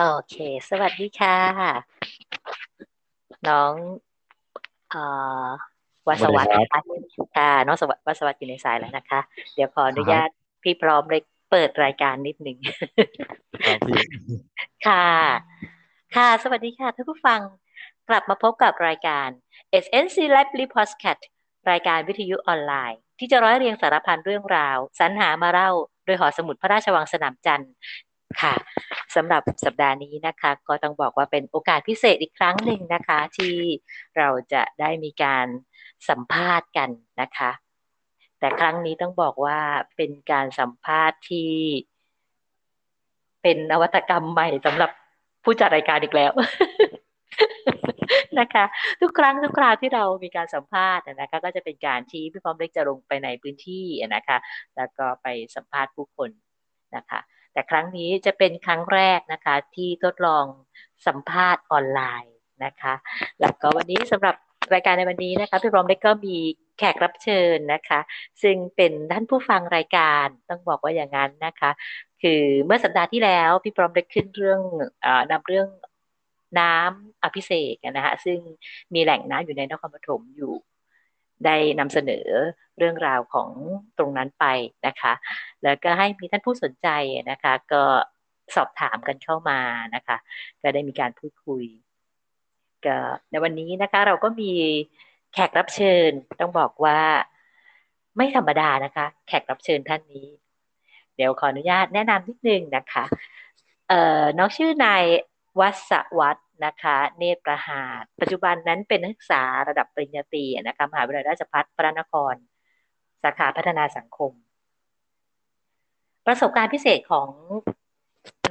โอเค สวัสดีค่ะ น้องเอ่อวัสวัสดิ์นะคะค่ะน้องสวัสดิ์วัสวัสดิ์อยู่ในสายแล้วนะคะ เดี๋ยวขออนุญาตพี่พร้อมเลยเปิดรายการนิดหนึ่งค่ะ ค่ะ สวัสดีค่ะท่านผู้ฟังกลับมาพบกับรายการ SNC Library Podcast รายการวิทยุออนไลน์ ที่จะร้อยเรียงสารพันเรื่องราว สรรหามาเล่า โดยหอสมุดพระราชวังสนามจันทร์ ค่ะสำหรับสัปดาห์นี้นะคะ ก็ต้องบอกว่าเป็นโอกาสพิเศษอีกครั้งหนึ่งนะคะ ที่เราจะได้มีการสัมภาษณ์กันนะคะ แต่ครั้งนี้ต้องบอกว่าเป็นการสัมภาษณ์ที่เป็นนวัตกรรมใหม่สำหรับผู้จัดรายการอีกแล้วนะคะ ทุกครั้งทุกคราวที่เรามีการสัมภาษณ์นะคะ ก็จะเป็นการที่พี่พร้อมเล็กจะลงไปในพื้นที่นะคะ แล้วก็ไปสัมภาษณ์ผู้คนนะคะ แต่ครั้งนี้จะเป็นครั้งแรกนะคะ ที่ทดลองสัมภาษณ์ออนไลน์นะคะ แล้วก็วันนี้สำหรับรายการในวันนี้นะคะพี่พร้อมได้ก็มีแขกรับเชิญนะคะ ซึ่งเป็นท่านผู้ฟังรายการต้องบอกว่าอย่างนั้นนะคะ คือเมื่อสัปดาห์ที่แล้วพี่พร้อมได้ขึ้นเรื่องอนำเรื่องน้ำอภิเษกนะคะซึ่งมีแหล่งน้ำอยู่ในนครปฐมอยู่ ได้นำเสนอเรื่องราวของตรงนั้นไปนะคะ แล้วก็ให้มีท่านผู้สนใจนะคะ ก็สอบถามกันเข้ามานะคะ ก็ได้มีการพูดคุยก็ในวันนี้นะคะเราก็มีแขกรับเชิญต้องบอกว่าไม่ธรรมดานะคะ แขกรับเชิญท่านนี้ เดี๋ยวขออนุญาตแนะนำนิดนึงนะคะเอ่อน้องชื่อนาย วัศวัตนะคะเนตรประหารปัจจุบันนั้นเป็นนักศึกษาระดับปริญญาตรีนะคะมหาวิทยาลัยราชภัฏพระนคร สาขาพัฒนาสังคม ประสบการณ์พิเศษของ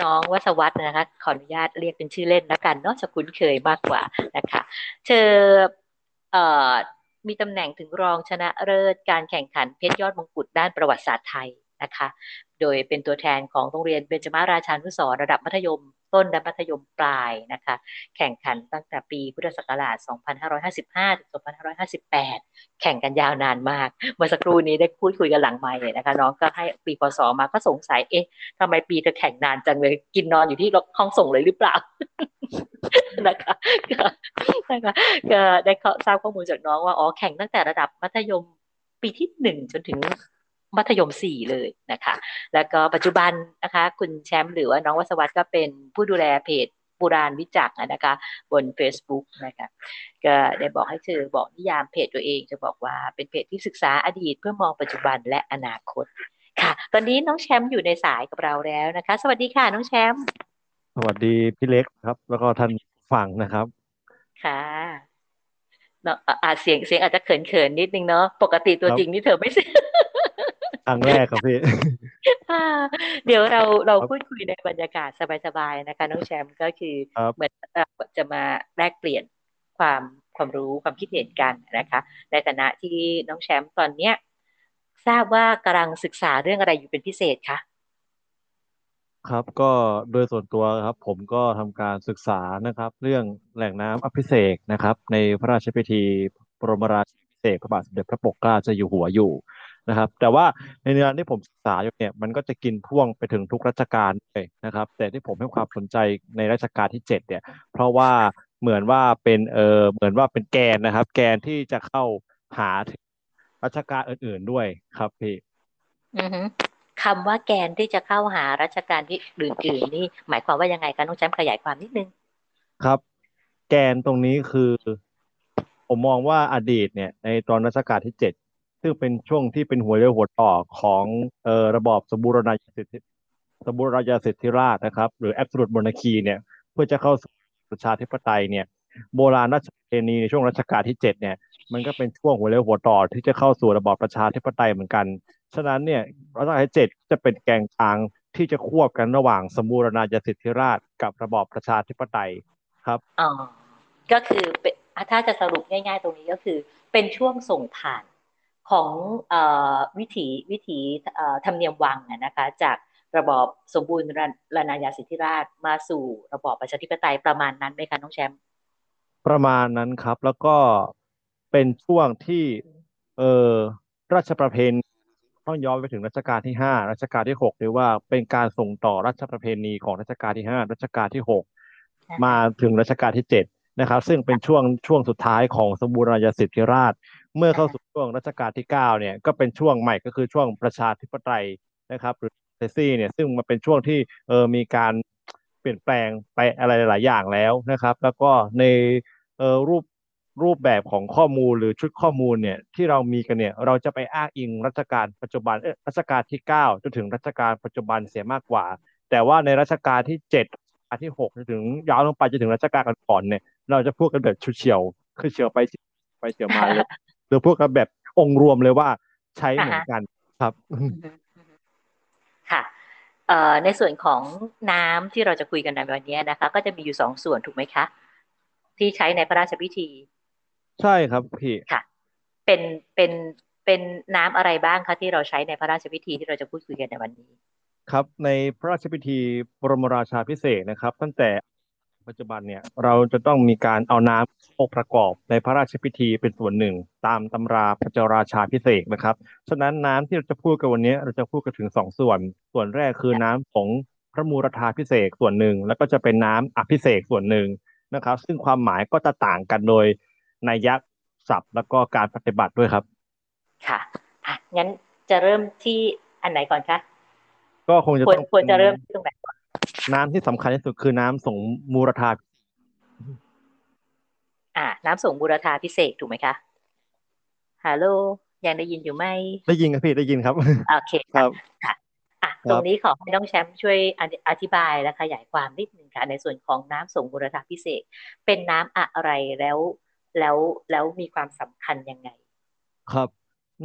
น้องวัสวัตนะคะขออนุญาตเรียกเป็นชื่อเล่นแล้วกันนอกจากคุ้นเคยมากกว่านะคะเธอเอ่อมีตำแหน่งถึงรองชนะเลิศการแข่งขันเพชรยอดมงกุฎด้านประวัติศาสตร์ไทยนะคะ โดยเป็นตัวแทนของโรงเรียนเบญจมาราชานุสรระดับมัธยม ต้นและมัธยมปลายนะคะ แข่งขันตั้งแต่ปีพุทธศักราช 2555 ถึง 2558 แข่งกันยาวนานมาก เมื่อสักครู่นี้ได้พูดคุยกันหลังไม่นะคะ น้องก็ให้ปีพศมาก็สงสัย เอ๊ะทำไมปีเธอแข่งนานจังเลย กินนอนอยู่ที่ห้องส่งเลยหรือเปล่า นะคะก็นะคะก็ได้ทราบข้อมูลจากน้องว่า อ๋อ แข่งตั้งแต่ระดับมัธยมปีที่หนึ่งจนถึง มัธยมสี่เลยนะคะ แล้วก็ปัจจุบันนะคะคุณแชมป์หรือว่าน้องวัสวัตก็เป็นผู้ดูแลเพจบุราณวิจักนะคะบน Facebook นะคะก็ได้บอกให้เธอบอกนิยามเพจตัวเองจะบอกว่าเป็นเพจที่ศึกษาอดีตเพื่อมองปัจจุบันและอนาคตค่ะ ตอนนี้น้องแชมป์อยู่ในสายกับเราแล้วนะคะ สวัสดีค่ะน้องแชมป์สวัสดีพี่เล็กครับ แล้วก็ท่านฟังนะครับ ค่ะเนาะอาเสียงเสียงอาจจะเขินๆนิดนึงเนาะปกติตัวจริงนี่เธอไม่ ครั้งแรกครับพี่เดี๋ยวเราเราพูดคุยในบรรยากาศสบายๆนะคะน้องแชมป์ก็คือเหมือนจะมาแลกเปลี่ยนความความรู้ความคิดเห็นกันนะคะ ในฐานะที่น้องแชมป์ตอนเนี้ยทราบว่ากำลังศึกษาเรื่องอะไรอยู่เป็นพิเศษคะครับก็โดยส่วนตัวครับ ผมก็ทำการศึกษานะครับ เรื่องแหล่งน้ำอภิเษกนะครับ ในพระราชพิธีบรมราชาภิเษกพระบาทสมเด็จพระปกเกล้าเจ้าอยู่หัวอยู่ นะครับ แต่ว่าในเนื้อที่ผมศึกษาอยู่เนี่ยมันก็จะกินพ่วงไปถึงทุกรัชกาลเลยนะครับ แต่ที่ผมให้ความสนใจในรัชกาลที่เจ็ดเนี่ย เพราะว่าเหมือนว่าเป็นเออเหมือนว่าเป็นแกนนะครับ แกนที่จะเข้าหารัชกาลอื่น ๆด้วยครับพี่คำว่าแกนที่จะเข้าหารัชกาลที่อื่น ๆ นี่หมายความว่ายังไงคะน้องแชมป์ขยายความนิดนึง ครับ แกนตรงนี้คือ ผมมองว่าอดีตเนี่ย ในตอนรัชกาลที่เจ็ด ซึ่งเป็นช่วงที่เป็นหัวเรือหัวต่อของเอ่อระบอบสมบูรณาญาสิทธิสมบูรณาญาสิทธิราชนะครับ หรือแอบสูตรม o นคีเนี่ยเพื่อจะเข้าสู่ประชาธิปไตยเนี่ยโบราณราชเพณีในช่วงรัชกาลที่เจ็ดเนี่ยมันก็เป็นช่วงหัวเรือหัวต่อที่จะเข้าสู่ระบอบประชาธิปไตยเหมือนกัน ฉะนั้นเนี่ยรัชกาลที่เจ็ดจะเป็นแกงทางที่จะควบกันระหว่างสมบูรณาญาสิทธิราชกับระบอบประชาธิปไตยครับอ๋อก็คือถ้าจะสรุปง่าย ๆ ตรงนี้ก็คือ เป็นช่วงส่งผ่าน ของอวิถีวิถีธรรมเนียมวังนะคะจากระบอบสมบูรณ์รณาญาสิทธิราชมาสู่ระบอบประชาธิปไตยประมาณนั้นไหมคะน้องแชมป์ประมาณนั้นครับแล้วก็เป็นช่วงที่เออราชประเพณีต้องย้อนไปถึงรัชกาลที่ห้ารัชกาลที่หกหรือว่าเป็นการส่งต่อรัชประเพณีของรัชกาลที่ห้ารัชกาลที่หกมาถึงรัชกาลที่เจ็ด นะครับซึ่งเป็นช่วงช่วงสุดท้ายของสมบูรณาญาสิทธิราช เมื่อเข้าสู่ช่วงรัชกาลที่เก้าเนี่ยก็เป็นช่วงใหม่ก็คือช่วงประชาธิปไตยนะครับหรือเซซี่เนี่ยซึ่งมันเป็นช่วงที่เออมีการเปลี่ยนแปลงไปอะไรหลายอย่างแล้วนะครับ แล้วก็ในเออรูปรูปแบบของข้อมูลหรือชุดข้อมูลเนี่ยที่เรามีกันเนี่ยเราจะไปอ้างอิงรัชกาลปัจจุบันเออรัชกาลที่เก้าจนถึงรัชกาลปัจจุบันเสียมากกว่า แต่ว่าในรัชกาลที่เจ็ดที่หกจนถึงยาวลงไปจนถึงรัชกาลก่อนเนี่ย เราจะพูดกันแบบชุดเฉียวคือเฉียวไปไปเฉียวมาเลยหรือพูดกันแบบองค์รวมเลยว่าใช้เหมือนกันครับค่ะในส่วนของน้ำที่เราจะคุยกันในวันนี้นะคะ ก็จะมีอยู่สองส่วนถูกไหมคะ ที่ใช้ในพระราชพิธี ใช่ครับพี่ค่ะ เป็นเป็นเป็นน้ำอะไรบ้างคะที่เราใช้ในพระราชพิธีที่เราจะพูดคุยกันในวันนี้ ครับ ในพระราชพิธีบรมราชาพิเศษนะครับ ตั้งแต่ ปัจจุบันเนี่ยเราจะต้องมีการเอาน้ำเข้าประกอบในพระราชพิธีเป็นส่วนหนึ่ง ตามตำราพระเจ้าราชาพิเศษนะครับ ฉะนั้นน้ำที่เราจะพูดกันวันนี้เราจะพูดกันถึงสองส่วน ส่วนแรกคือน้ำของพระมูรธาพิเศษส่วนหนึ่ง แล้วก็จะเป็นน้ำอภิเษกส่วนหนึ่งนะครับ ซึ่งความหมายก็จะต่างกันโดยนัยยะศัพท์ แล้วก็การปฏิบัติด้วยครับ ค่ะอะงั้นจะเริ่มที่อันไหนก่อนคะก็คงจะต้องควรจะเริ่มที่ตรงไหนก่อน น้ำที่สำคัญที่สุดคือน้ำส่งมูรธาอ่า น้ำส่งมูรธาพิเศษถูกไหมคะฮัลโหลยังได้ยินอยู่ไหมได้ยินครับพี่ได้ยินครับโอเคครับค่ะอะตรงนี้ขอให้น้องแชมป์ช่วยอธิบายและขยายความนิดนึงค่ะในส่วนของน้ำส่งมูรธาพิเศษ เป็นน้ำอะไรแล้วแล้วแล้วมีความสำคัญยังไง ครับ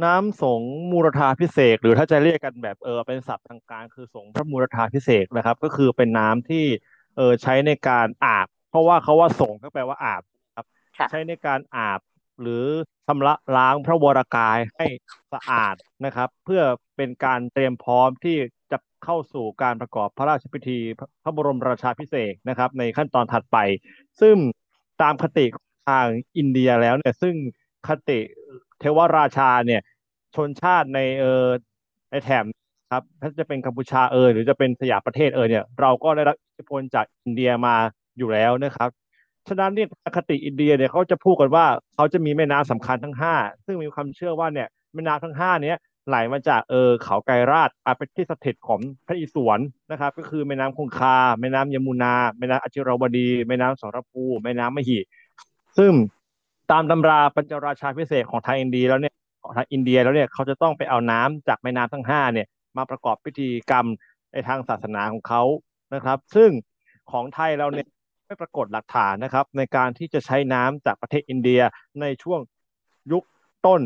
น้ำสงมูรธาพิเศษ หรือถ้าจะเรียกกันแบบเออเป็นศัพท์ทางการคือสงพระมูรธาพิเศษนะครับ ก็คือเป็นน้ำที่เออใช้ในการอาบ เพราะว่าเขาว่าสงก็แปลว่าอาบครับ ใช้ในการอาบหรือชำระล้างพระวรากายให้สะอาดนะครับ เพื่อเป็นการเตรียมพร้อมที่จะเข้าสู่การประกอบพระราชพิธี พระบรมราชาพิเศษนะครับ ในขั้นตอนถัดไป ซึ่งตามคติทางอินเดียแล้วเนี่ยซึ่งคติ เทวราชาเนี่ย ชนชาติในเออในแถบครับถ้าจะเป็นกัมพูชาเออหรือจะเป็นสยามประเทศเออเนี่ยเราก็ได้รับอิทธิพลจากอินเดียมาอยู่แล้วนะครับฉะนั้นเนี่ยคติอินเดียเนี่ยเขาจะพูดกันว่าเขาจะมีแม่น้ำสำคัญทั้งห้าซึ่งมีความเชื่อว่าเนี่ยแม่น้ำทั้งห้านี้ไหลมาจากเออเขาไกรราชอาเป็นที่สถิตของพระอิศวรนะครับ ก็คือแม่น้ำคงคา แม่น้ำยมุนา แม่น้ำอจิรวดี แม่น้ำสรภู แม่น้ำมหิ ซึ่ง ตามตำราปัญจราชาพิเศษของทางอินเดียแล้วเนี่ยทางอินเดียแล้วเนี่ยเขาจะต้องไปเอาน้ำจากแม่น้ำทั้งห้าเนี่ยมาประกอบพิธีกรรมในทางศาสนาของเขานะครับ ซึ่งของไทยเราเนี่ยไม่ปรากฏหลักฐานนะครับ ในการที่จะใช้น้ำจากประเทศอินเดียในช่วงยุคต้น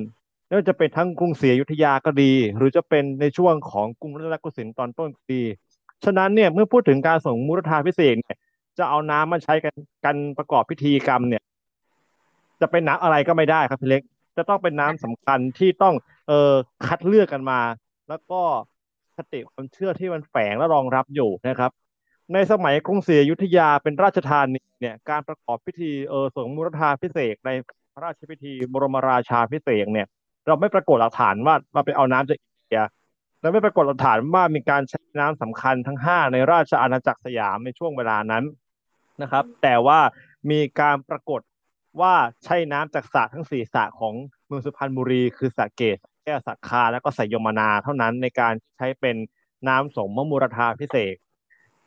ไม่ว่าจะเป็นทั้งกรุงศรีอยุธยาก็ดี หรือจะเป็นในช่วงของกรุงรัตนโกสินทร์ตอนต้นก็ดีฉะนั้นเนี่ยเมื่อพูดถึงการส่งมุรธาพิเศษเนี่ยจะเอาน้ำมาใช้กันกันประกอบพิธีกรรมเนี่ย จะเป็นน้ำอะไรก็ไม่ได้ครับพี่เล็ก จะต้องเป็นน้ำสำคัญที่ต้องเอ่อคัดเลือกกันมา แล้วก็คติความเชื่อที่มันแฝงและรองรับอยู่นะครับ ในสมัยกรุงศรีอยุธยาเป็นราชธานีเนี่ยการประกอบพิธีเออสงมุรธาพิเศษในพระราชพิธีบรมราชาพิเศษเนี่ย เราไม่ปรากฏหลักฐานว่าเราไปเอาน้ำจากอินเดียเราไม่ปรากฏหลักฐานว่ามีการใช้น้ำสำคัญทั้งห้าในราชอาณาจักรสยามในช่วงเวลานั้นนะครับ แต่ว่ามีการปรากฏ ว่าใช่น้ำจากสระทั้งสี่สระของเมืองสุพรรณบุรีคือสระเกตแก้วสักคาแล้วก็สยมนาเท่านั้นในการใช้เป็นน้ำสมมมูรธาพิเศษ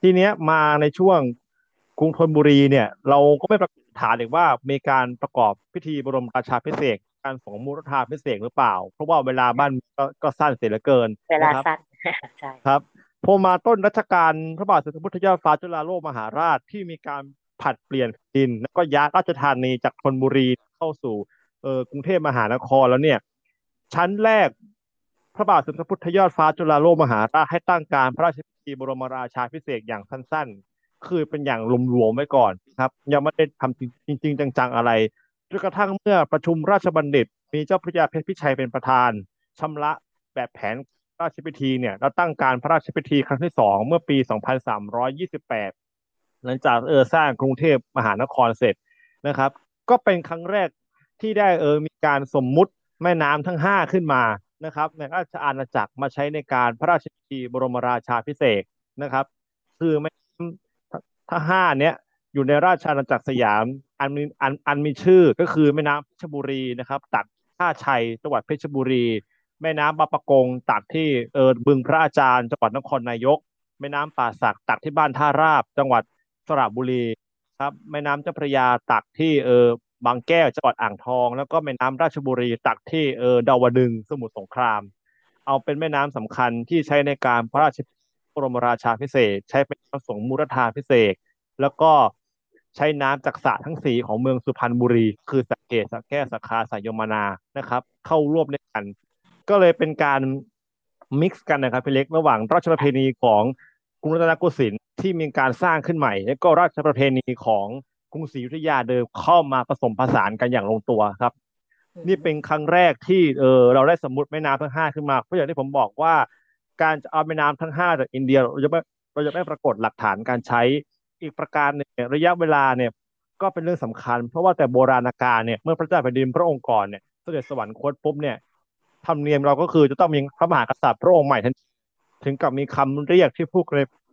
ทีเนี้ยมาในช่วงกรุงธนบุรีเนี่ย เราก็ไม่ประกาศฐานเลยว่ามีการประกอบพิธีบรมราชาพิเศษการสมมูรธาพิเศษหรือเปล่า เพราะว่าเวลาบ้านก็ก็สั้นเสียเหลือเกิน เวลาสั้นใช่ครับพอมาต้นรัชกาลพระบาทสมเด็จพระพุทธเจ้าฟ้าจุฬาโลกมหาราชที่มีการ ผัดเปลี่ยนดิน แล้วก็ย้ายราชธานีจากธนบุรีเข้าสู่เออกรุงเทพมหานครแล้วเนี่ย ชั้นแรกพระบาทสมเด็จพระพุทธยอดฟ้าจุฬาโลกมหาราชให้ตั้งการพระราชพิธีบรมราชาพิเศษอย่างสั้นๆ คือเป็นอย่างรวมๆไว้ก่อนครับยังไม่ได้ทำจริง ๆ จังๆอะไรจนกระทั่งเมื่อประชุมราชบัณฑิต มีเจ้าพระยาเพชรพิชัยเป็นประธานชำระแบบแผนราชพิธีเนี่ยเราตั้งการพระราชพิธีครั้งที่สองเมื่อปี 2328 หลังจากเออสร้างกรุงเทพมหานครเสร็จนะครับ ก็เป็นครั้งแรกที่ได้เออมีการสมมุติแม่น้ำทั้งห้าขึ้นมานะครับในราชอาณาจักรมาใช้ในการพระราชพิธีบรมราชาภิเศษนะครับ คือแม่น้ำทั้งห้าเนี้ยอยู่ในราชอาณาจักรสยามอันมีอันอันมีชื่อก็คือแม่น้ำเพชรบุรีนะครับ ตัดท่าชัยจังหวัดเพชรบุรี แม่น้ำบางปะกงตัดที่เออบึงพระอาจารย์จังหวัดนครนายก แม่น้ำป่าสักตักที่บ้านท่าราบ จังหวัด สระบุรีครับแม่น้ำเจ้าพระยาตักที่เออบางแก้วจังหวัดอ่างทอง แล้วก็แม่น้ำราชบุรี ตักที่เออดาวดึงสมุทรสงคราม เอาเป็นแม่น้ำสำคัญที่ใช้ในการพระราชบรมราชาพิเศษ ใช้เป็นประสงค์มูรธาพิเศษ แล้วก็ใช้น้ำจากสระทั้งสีของเมืองสุพรรณบุรี คือสักเกตสักแก้วสักคาสายมนานะครับ เข้าร่วมในกัน ก็เลยเป็นการมิกซ์กันนะครับพี่เล็กระหว่างราชประเพณีของกรุงรัตนโกสินทร์ ที่มีการสร้างขึ้นใหม่ และก็ราชประเพณีของกรุงศรีอยุธยาเดิมเข้ามาผสมผสานกันอย่างลงตัวครับ นี่เป็นครั้งแรกที่เออเราได้สมมติแม่น้ำทั้งห้าขึ้นมาเพราะอย่างที่ผมบอกว่า การจะเอาแม่น้ำทั้งห้าจากอินเดียเราจะไม่เราจะไม่ปรากฏหลักฐานการใช้อีกประการเนี่ยระยะเวลาเนี่ยก็เป็นเรื่องสำคัญ เพราะว่าแต่โบราณกาลเนี่ยเมื่อพระเจ้าแผ่นดินพระองค์ก่อนเนี่ยเสด็จสวรรคตปุ๊บเนี่ยธรรมเนียมเราก็คือจะต้องมีพระมหากษัตริย์พระองค์ใหม่ทันถึงกับมีคำเรียกที่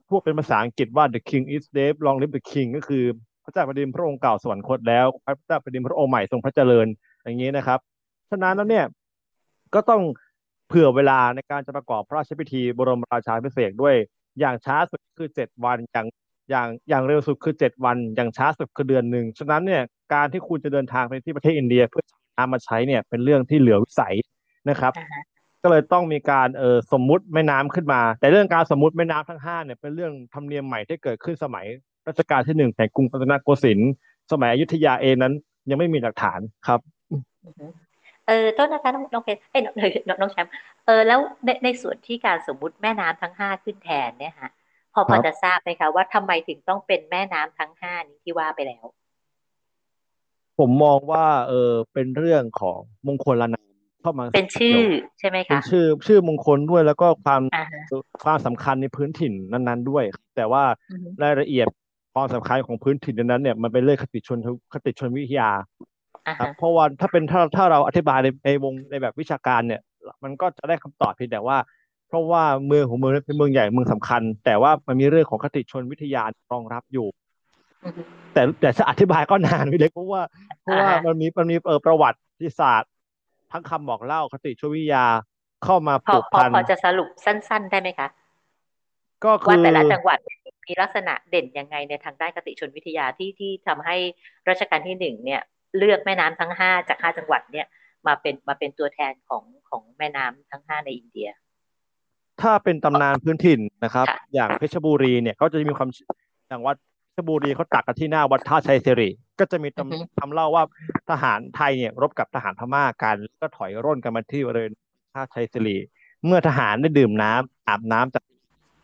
พูดเป็นภาษาอังกฤษว่า the king is dead long live the king ก็คือพระเจ้าแผ่นดินพระองค์เก่าสวรรคตแล้ว พระเจ้าแผ่นดินพระองค์ใหม่ทรงพระเจริญอย่างนี้นะครับ ฉะนั้นแล้วเนี่ยก็ต้องเผื่อเวลาในการจะประกอบพระราชพิธีบรมราชาภิเศษด้วย อย่างช้าสุดคือเจ็ดวันอย่างอย่างอย่างเร็วสุดคือเจ็ดวัน อย่างช้าสุดคือเดือนหนึ่งฉะนั้นเนี่ยการที่คุณจะเดินทางไปที่ประเทศอินเดีย เพื่อนามาใช้เนี่ยเป็นเรื่องที่เหลือวิสัยนะครับ ก็เลยต้องมีการเออสมมุติแม่น้ำขึ้นมา แต่เรื่องการสมมุติแม่น้ำทั้งห้าเนี่ยเป็นเรื่องธรรมเนียมใหม่ที่เกิดขึ้นสมัยรัชกาลที่หนึ่งแห่งกรุงรัตนโกสินทร์สมัยอยุธยาเองนั้น ยังไม่มีหลักฐานครับเออต้นนะคะน้องน้องเพชรเอ้ยน้องน้องแชมป์เออแล้วในในส่วนที่การสมมุติแม่น้ำทั้งห้าขึ้นแทนเนี่ยฮะพอพอจะทราบไหมคะว่าทำไมถึงต้องเป็นแม่น้ำทั้งห้านี้ที่ว่าไปแล้ว ผมมองว่าเออเป็นเรื่องของมงคลละนา มเข้ามาเป็นชื่อใช่ไหมคะเป็นชื่อชื่อมงคลด้วยแล้วก็ความความสำคัญในพื้นถิ่นนั้น ๆ ด้วย แต่ว่ารายละเอียดความสำคัญของพื้นถิ่นนั้นเนี่ยมันเป็นเรื่องคติชนคติชนวิทยาครับเพราะว่าถ้าเป็นถ้าถ้าเราอธิบายในในวงในแบบวิชาการเนี่ย มันก็จะได้คำตอบเพียงแต่ว่า เพราะว่าเมืองของเมืองเป็นเมืองใหญ่เมืองสำคัญ แต่ว่ามันมีเรื่องของคติชนวิทยารองรับอยู่ แต่แต่จะอธิบายก็นานไปเลยเพราะว่าเพราะว่ามันมีมันมีเออประวัติศาสตร์ ทั้งคำบอกเล่าคติชนวิทยาเข้ามาผูกพันพอจะสรุปสั้น ๆ ได้ไหมคะ ก็คือว่าแต่ละจังหวัดมีลักษณะเด่นยังไงในทางด้านคติชนวิทยาที่ที่ทำให้รัชกาลที่หนึ่งเนี่ย เลือกแม่น้ำทั้งห้าจากห้าจังหวัดเนี่ยมาเป็นมาเป็นตัวแทนของของแม่น้ำทั้งห้าในอินเดีย ถ้าเป็นตำนานพื้นถิ่นนะครับ อย่างเพชรบุรีเนี่ยเขาจะมีความอย่างวัดเพชรบุรีเขาตักกันที่หน้าวัดท่าชัยสิริ ก็จะมีทำเล่าว่าทหารไทยเนี่ยรบกับทหารพม่ากัน ก็ถอยร่นกันมาที่บริเวณท่าชัยสิริเมื่อทหารได้ดื่มน้ำอาบน้ำจาก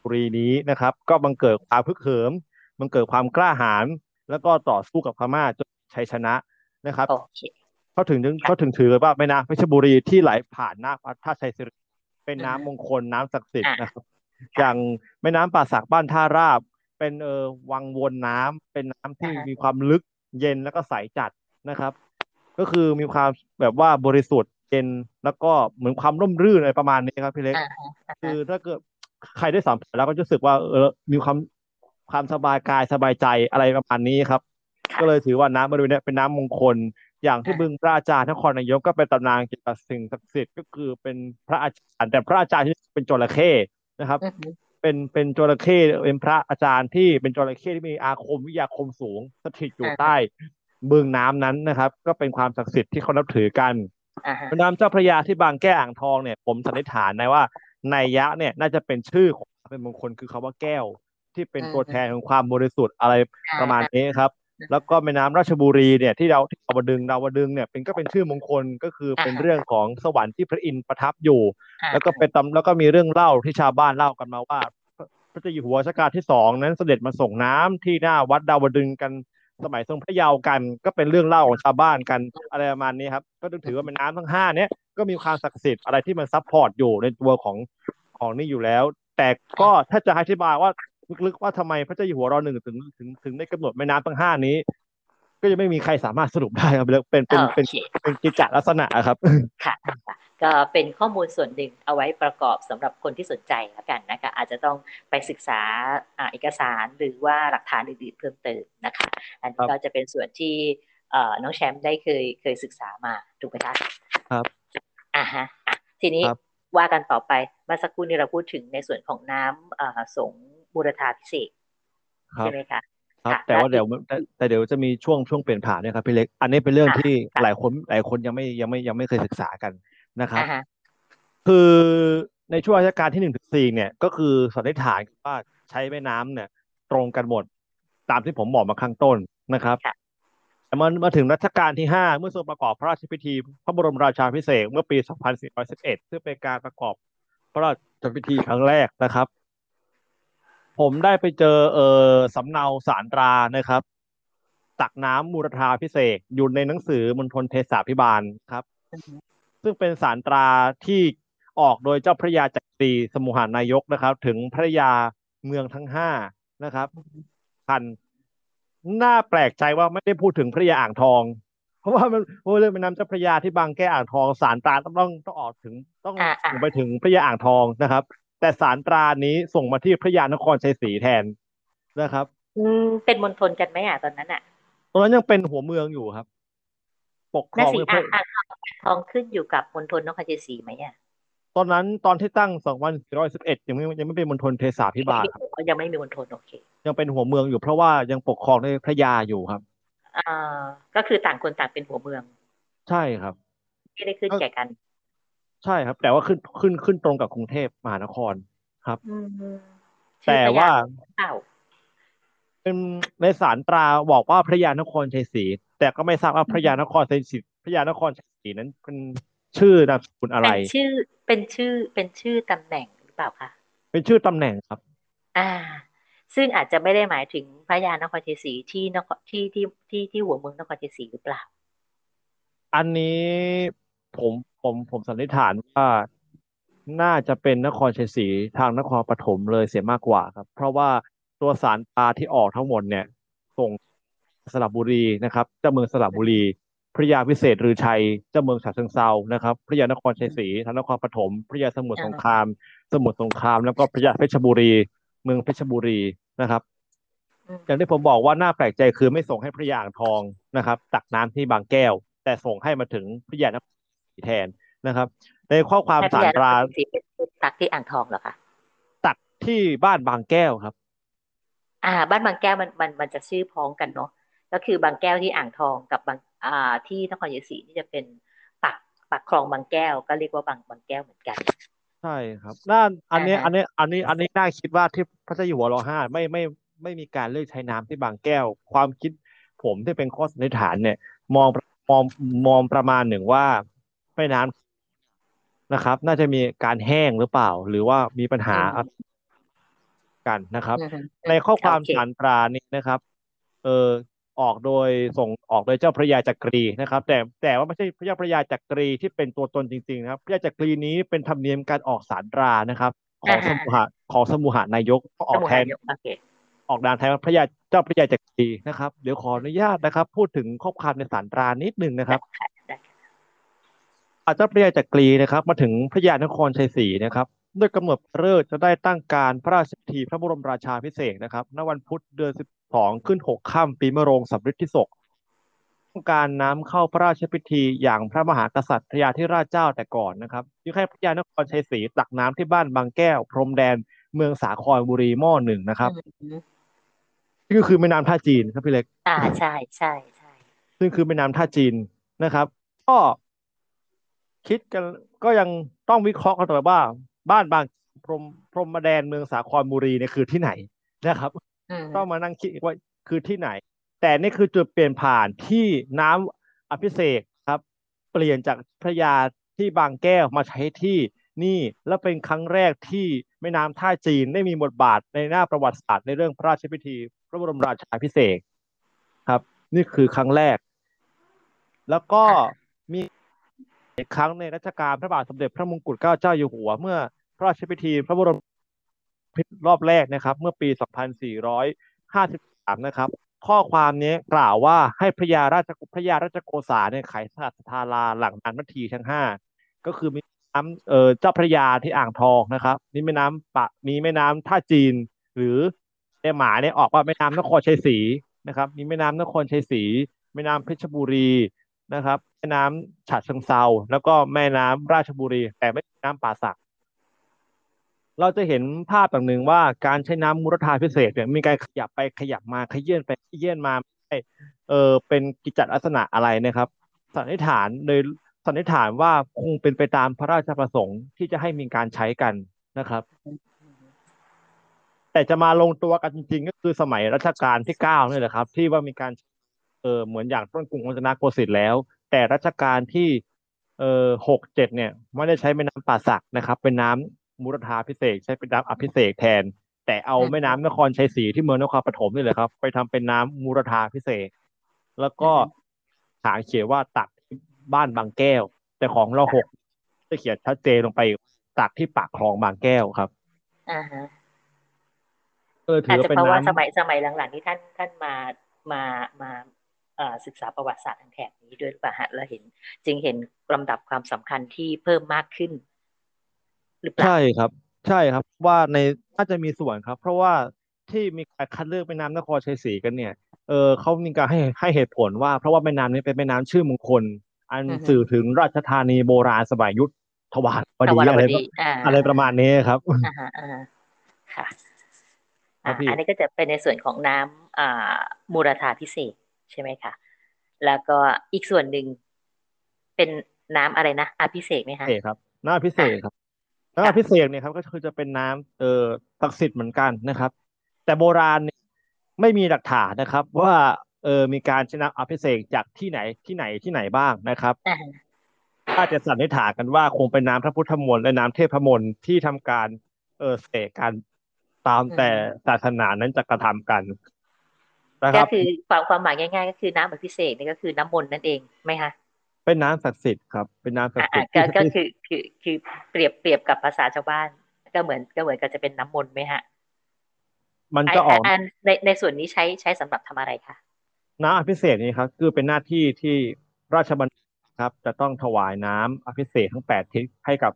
บุรีนี้นะครับ ก็บังเกิดความพึกเหิมบังเกิดความกล้าหาญแล้วก็ต่อสู้กับพม่าจนชัยชนะนะครับเขาถึงเขาถึงถือว่าแม่น้ำเพชรบุรีที่ไหลผ่านหน้าท่าชัยสิริเป็นน้ำมงคลน้ำศักดิ์สิทธิ์นะครับอย่างแม่น้ำป่าสักบ้านท่าราบ เป็นเออวังวนน้ำเป็นน้ำที่มีความลึก เย็นแล้วก็ใสจัดนะครับ ก็คือมีความแบบว่าบริสุทธิ์เย็นแล้วก็เหมือนความร่มรื่นอะไรประมาณนี้ครับพี่เล็ก คือถ้าเกิดใครได้สัมผัสแล้วก็จะรู้สึกว่าเออมีความความสบายกายสบายใจอะไรประมาณนี้ครับ ก็เลยถือว่าน้ำบริเวณนี้เป็นน้ำมงคล อย่างที่บึงพระอาจารย์นครนายกก็เป็นตำนานเกี่ยวกับสิ่งศักดิ์สิทธิ์ก็คือเป็นพระอาจารย์แต่พระอาจารย์ที่เป็นจระเข้นะครับ เป็นเป็นจระเข้เป็นพระอาจารย์ที่เป็นจระเข้ที่มีอาคมวิทยาคมสูงสถิตอยู่ใต้บึงน้ำนั้นนะครับ ก็เป็นความศักดิ์สิทธิ์ที่เขานับถือกันน้ำเจ้าพระยาที่บางแก้อ่างทองเนี่ย ผมสันนิษฐานนะว่าในยะเนี่ยน่าจะเป็นชื่อของเป็นมงคลคือคาว่าแก้ว ที่เป็นตัวแทนของความบริสุทธิ์อะไรประมาณนี้ครับ แล้วก็แม่น้ำราชบุรีเนี่ยที่เราที่ดาวดึงดาวดึงเนี่ยเป็นก็เป็นชื่อมงคลก็คือเป็นเรื่องของสวรรค์ที่พระอินทร์ประทับอยู่ แล้วก็เป็นตำแล้วก็มีเรื่องเล่าที่ชาวบ้านเล่ากันมาว่า พระเจ้าอยู่หัวรัชกาลที่สองนั้นเสด็จมาสรงน้ำที่หน้าวัดดาวดึงส์กันสมัยทรงพระเยาว์กัน ก็เป็นเรื่องเล่าของชาวบ้านกันอะไรประมาณนี้ครับก็ต้องถือว่าเป็นน้ำทั้งห้าเนี้ยก็มีความศักดิ์สิทธิ์อะไรที่มัน support อยู่ในตัวของของนี่อยู่แล้ว แต่ก็ถ้าจะอธิบายว่า ลึกๆว่าทำไมพระเจ้าอยู่หัวรอหนึ่งถึงถึงถึงได้กำหนดแม่น้ำทั้งห้านี้ ก็ยังไม่มีใครสามารถสรุปได้ครับเป็นเป็นเป็นเป็นกิจจลักษณะครับ ค่ะกก็เป็นข้อมูลส่วนหนึ่งเอาไว้ประกอบสำหรับคนที่สนใจแล้วกันนะคะอาจจะต้องไปศึกษาเอกสารหรือว่าหลักฐานอื่นๆเพิ่มเติมนะคะ อันนี้ก็จะเป็นส่วนที่น้องแชมป์ได้เคยเคยศึกษามาถูกไหมคะครับอ่าฮะอะทีนี้ว่ากันต่อไปเมื่อสักครู่นี้เราพูดถึงในส่วนของน้ำสง บูรธาพิเศษใช่ไหมคะครับแต่ว่าเดี๋ยวแต่เดี๋ยวจะมีช่วงช่วงเปลี่ยนผ่านนะครับพี่เล็ก อันนี้เป็นเรื่องที่หลายคนหลายคนยังไม่ยังไม่ยังไม่เคยศึกษากันนะครับคือในช่วงราชการที่หนึ่งถึงสี่เนี่ย ก็คือสันนิษฐานว่าใช้แม่น้ำเนี่ย ตรงกันหมด ตามที่ผมบอกมาข้างต้นนะครับแต่มามาถึงรัชกาลที่ห้าเมื่อทรงประกอบพระราชพิธี พระบรมราชาพิเศษเมื่อปี 2411 ซึ่งเป็นการประกอบพระราชพิธีครั้งแรกนะครับ ผมได้ไปเจอเออสำเนาสารตรานะครับ ตักน้ำมูรธาพิเศษอยู่ในหนังสือมณฑลเทศาพิบาลครับ ซึ่งเป็นสารตราที่ออกโดยเจ้าพระยาจักรีสมุหานายกนะครับ ถึงพระยาเมืองทั้งห้านะครับพันน่าแปลกใจว่าไม่ได้พูดถึงพระยาอ่างทอง เพราะว่ามันโอ้เรื่องแม่น้ำเจ้าพระยาที่บางแก้อ่างทองสารตราต้องต้องต้องออกถึงต้องส่งไปถึงพระยาอ่างทองนะครับ แต่สารตรานี้ส่งมาที่พระยานครชัยศรีแทนนะครับ อืมเป็นมณฑลกันไหมอะตอนนั้นอะ ตอนนั้นยังเป็นหัวเมืองอยู่ครับ ปกครองอ่างทองขึ้นอยู่กับมณฑลนครชัยศรีไหมอะตอนนั้นตอนที่ตั้งสองพันสี่ร้อยสิบเอ็ดยังไม่ยังไม่เป็นมณฑลเทศาพิบาลครับยังไม่มีมณฑลโอเค ยังเป็นหัวเมืองอยู่เพราะว่ายังปกครองในพระยาอยู่ครับอ่าก็คือต่างคนต่างเป็นหัวเมือง ใช่ครับ ไม่ได้ขึ้นแก่กัน ใช่ครับ แต่ว่าขึ้นขึ้นขึ้นตรงกับกรุงเทพมหานครครับแต่ว่าเป็นในสารตราบอกว่าพระยานครชัยศรีแต่ก็ไม่ทราบว่าพระยานครชัยศรีพระยานครชัยศรีนั้นเป็นชื่อนามสกุลอะไรเป็นชื่อเป็นชื่อเป็นชื่อตำแหน่งหรือเปล่าคะเป็นชื่อตำแหน่งครับ อ่า ซึ่งอาจจะไม่ได้หมายถึงพระยานครชัยศรีที่นครที่ที่ที่ที่หัวเมืองนครชัยศรีหรือเปล่า อันนี้ผม ผมผมสันนิษฐานว่าน่าจะเป็นนครชัยศรีทางนครปฐมเลยเสียมากกว่าครับ เพราะว่าตัวสารตาที่ออกทั้งหมดเนี่ย ส่งสระบุรีนะครับเจ้าเมืองสระบุรี พระยาพิเศษรือชัยเจ้าเมืองฉะเชิงเซานะครับพระยานครชัยศรีทางนครปฐมพระยาสมุทรสงคราม สมุทรสงคราม แล้วก็พระยาเพชรบุรี เมืองเพชรบุรีนะครับอย่างที่ผมบอกว่าน่าแปลกใจคือไม่ส่งให้พระยาอ่างทองนะครับตักน้ำที่บางแก้ว แต่ส่งให้มาถึงพระยานคร แทนนะครับ ในข้อความสารตราตักที่อ่างทองเหรอคะตักที่บ้านบางแก้วครับ อ่า บ้านบางแก้วมันมันมันจะชื่อพ้องกันเนาะก็คือบางแก้วที่อ่างทองกับบางอ่าที่นครศรีที่จะเป็นปักปักคลองบางแก้ว ก็เรียกว่าบางบางแก้วเหมือนกัน ใช่ครับน่าอันนี้อันนี้อันนี้อันนี้น่าคิดว่าที่พระเจ้าอยู่หัวรอห้าไม่ไม่ไม่มีการเลือกใช้น้ำที่บางแก้ว ความคิดผมที่เป็นข้อสันนิษฐานเนี่ย มองมองมองประมาณหนึ่งว่า แม่น้ำนะครับ น่าจะมีการแห้งหรือเปล่า หรือว่ามีปัญหากันนะครับ ในข้อความสารตรานี้นะครับ เออออกโดยส่งออกโดยเจ้าพระยาจักรีนะครับ แต่แต่ว่าไม่ใช่พระยาพระยาจักรีที่เป็นตัวตนจริงๆนะครับ พระยาจักรีนี้เป็นธรรมเนียมการออกสารตรานะครับ ของสมุหะของสมุหานายกออกแทนออกดานแทนพระยาเจ้าพระยาจักรีนะครับ เดี๋ยวขออนุญาตนะครับ พูดถึงข้อความในสารตรานิดนึงนะครับ อาจารย์พระยาจักรีนะครับ มาถึงพระยานครชัยศรีนะครับด้วยกำหนดเลิกจะได้ตั้งการพระราชพิธีพระบรมราชาพิเศษนะครับณวันพุธเดือนสิบสองขึ้นหกค่ำปีมะโรงสำริดที่ศกต้องการน้ำเข้าพระราชพิธีอย่างพระมหากษัตริย์พระยาธิราชเจ้าแต่ก่อนนะครับยึดให้พระยานครชัยศรีตักน้ำที่บ้านบางแก้ว พรมแดนเมืองสาครบุรีหม้อหนึ่งนะครับนี่ก็คือแม่น้ำท่าจีนครับพี่เล็ก อ่าใช่ใช่ใช่ซึ่งคือแม่น้ำท่าจีนนะครับ ก็ คิดกันก็ยังต้องวิเคราะห์กันต่อว่า บ้านบางพรมพรมแดนเมืองสาครบุรีเนี่ยคือที่ไหนนะครับต้องมานั่งคิดว่าคือที่ไหน แต่นี่คือจุดเปลี่ยนผ่านที่น้ำอภิเษกครับ เปลี่ยนจากพระยาที่บางแก้วมาใช้ที่นี่และเป็นครั้งแรกที่แม่น้ำท่าจีนได้มีบทบาทในหน้าประวัติศาสตร์ในเรื่องพระราชพิธี พระบรมราชาภิเษกครับ นี่คือครั้งแรก แล้วก็มี อีกครั้งในรัชกาลพระบาทสมเด็จพระมงกุฎเกล้าเจ้าอยู่หัว เมื่อพระราชพิธีพระบรมรอบแรกนะครับ เมื่อปี 2453 นะครับ ข้อความนี้กล่าวว่าให้พระยาราชพระยาราชโกษาเนี่ยไขาสัตธาราหลังนันมัทีทั้งห้าก็คือมีน้ำเอ่อเจ้าพระยาที่อ่างทองนะครับนี่แม่น้ำปะมีแม่น้ำท่าจีน หรือในหมาเนี่ยออกว่าแม่น้ำนครชัยศรีนะครับ มีแม่น้ำนครชัยศรีแม่น้ำเพชรบุรีนะครับ ม่น้ำฉะเชิงเทราแล้วก็แม่น้ำราชบุรี แต่ไม่น้ำป่าสัก เราจะเห็นภาพอย่างหนึ่งว่าการใช้น้ำมุรธาพิเศษเนี่ยมีการขยับไปขยับมาขยื่นไปขยื่นมาไม่เออเป็นกิจลักษณะอะไรนะครับ สันนิษฐานโดยสันนิษฐานว่าคงเป็นไปตามพระราชประสงค์ที่จะให้มีการใช้กันนะครับ แต่จะมาลงตัวกันจริงๆ ก็คือสมัยรัชกาลที่เก้านี่แหละครับ ที่ว่ามีการเออเหมือนอย่างต้นกรุงรัตนโกสินทร์แล้ว แต่รัชกาลที่เออหกเจ็ดเนี่ยไม่ได้ใช้แม่น้ำป่าสักนะครับ เป็นน้ำมุรธาพิเศษกใช้เป็นน้ำอภิเษกแทน แต่เอาแม่น้ำนครชัยศรีที่เมืองนครปฐมนี่แหละครับ ไปทำเป็นน้ำมุรธาพิเศษกแล้วก็หางเขียนว่าตักที่บ้านบางแก้ว แต่ของเราหกจะเขียนชัดเจนลงไปตักที่ปากคลองบางแก้วครับอ่าฮะเออถือาจอจะเป็นเพราะว่าน้ำสมัยสมัยหลังๆที่ท่านท่านมามามาเอ่อ ศึกษาประวัติศาสตร์ทางแถบนี้ด้วยหรือเปล่าฮะแล้วเห็น จึงเห็นลำดับความสำคัญที่เพิ่มมากขึ้น หรือเปล่าใช่ครับ ใช่ครับ ว่าในน่าจะมีส่วนครับ เพราะว่าที่มีการคัดเลือกแม่น้ำนครชัยศรีกันเนี่ย เออเขามีการให้ให้เหตุผลว่า เพราะว่าแม่น้ำนี้เป็นแม่น้ำชื่อมงคล อันอือฮึสื่อถึงราชธานีโบราณสมัยยุทธวาสวทดีวารอะวไรดีอ่าอะไรประมาณนี้ครับอ่าฮะอ่าฮะค่ะครัอ่าบพี่อันนี้ก็จะเป็นในส่วนของน้ำอ่ามูรธาพิเศษก ใช่ไหมคะแล้วก็อีกส่วนหนึ่งเป็นน้ำอะไรนะอภิเษกไหมพิคะเศษครับ น้ำพิเศษครับน้ำพิเศษเนี่ยครับ ก็คือจะเป็นน้ำเออศักดิ์สิทธิ์เหมือนกันนะครับ แต่โบราณเนี่ยไม่มีหลักฐานนะครับ ว่าเออมีการใช้น้ำอภิเษกจากที่ไหนที่ไหนที่ไหนบ้างนะครับอ่าถ้าจะสันนิษฐานกันว่าคงเป็นน้ำพระพุทธมนต์และน้ำเทพมนต์ที่ทำการเออเสกกันตามแต่ศาสนานั้นจะกระทำกัน นะคก็รับคือความความหมายง่าย ๆ ก็คือน้ำอภิเษกนี่ก็คือน้ำมนต์นั่นเองไหมคะเป็นน้ำศักดิ์สิทธิ์ครับ เป็นน้ำศักอ่าดิ์สิอ่าทธิ์ก็ที่ก็คือคือคือเปรียบเปรียบกับภาษาชาวบ้าน ก็เหมือนก็เหมือนกับจะเป็นน้ำมนต์ไหมฮะมันไอจะออกอันในในส่วนนี้ใช้ใช้สำหรับทำอะไรคะน้ำอภิเษกนี่ครับ คือเป็นหน้าที่ที่ราชบัณฑิตครับ จะต้องถวายน้ำอภิเษกทั้งแปดทิศให้กับ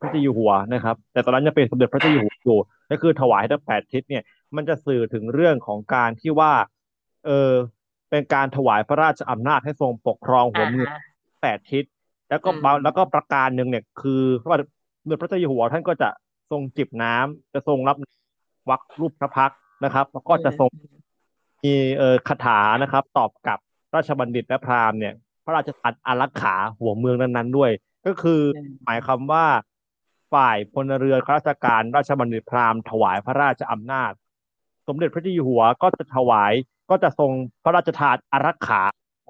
พระเจ้าอยู่หัวนะครับ แต่ตอนนั้นยังเป็นสมเด็จพระเจ้าอยู่หัวอยู่ก็คือถวายทั้งแปดทิศเนี่ย มันจะสื่อถึงเรื่องของการที่ว่า เออ เป็นการถวายพระราชอำนาจให้ทรงปกครองหัวอ่าเมืองฮะแปดทิศ แล้วก็อืมบางแล้วก็ประการหนึ่งเนี่ย คือว่าสมเด็จพระเจ้าอยู่หัวท่านก็จะทรงจิบน้ำจะทรงรับวักรูปพระพักตร์นะครับ แล้วก็จะทรงมีเอ่อคาถานะครับ ตอบกับราชบัณฑิตและพราหมณ์เนี่ย พระราชทานอารักขาหัวเมืองนั้น ๆ ด้วย ก็คืออืมหมายความว่าฝ่ายพลเรือนข้าราชการราชบัณฑิตพราหมณ์ถวายพระราชอำนาจสมเด็จพระเจ้าอยู่หัวก็จะถวาย ก็จะทรงพระราชทานอารักขา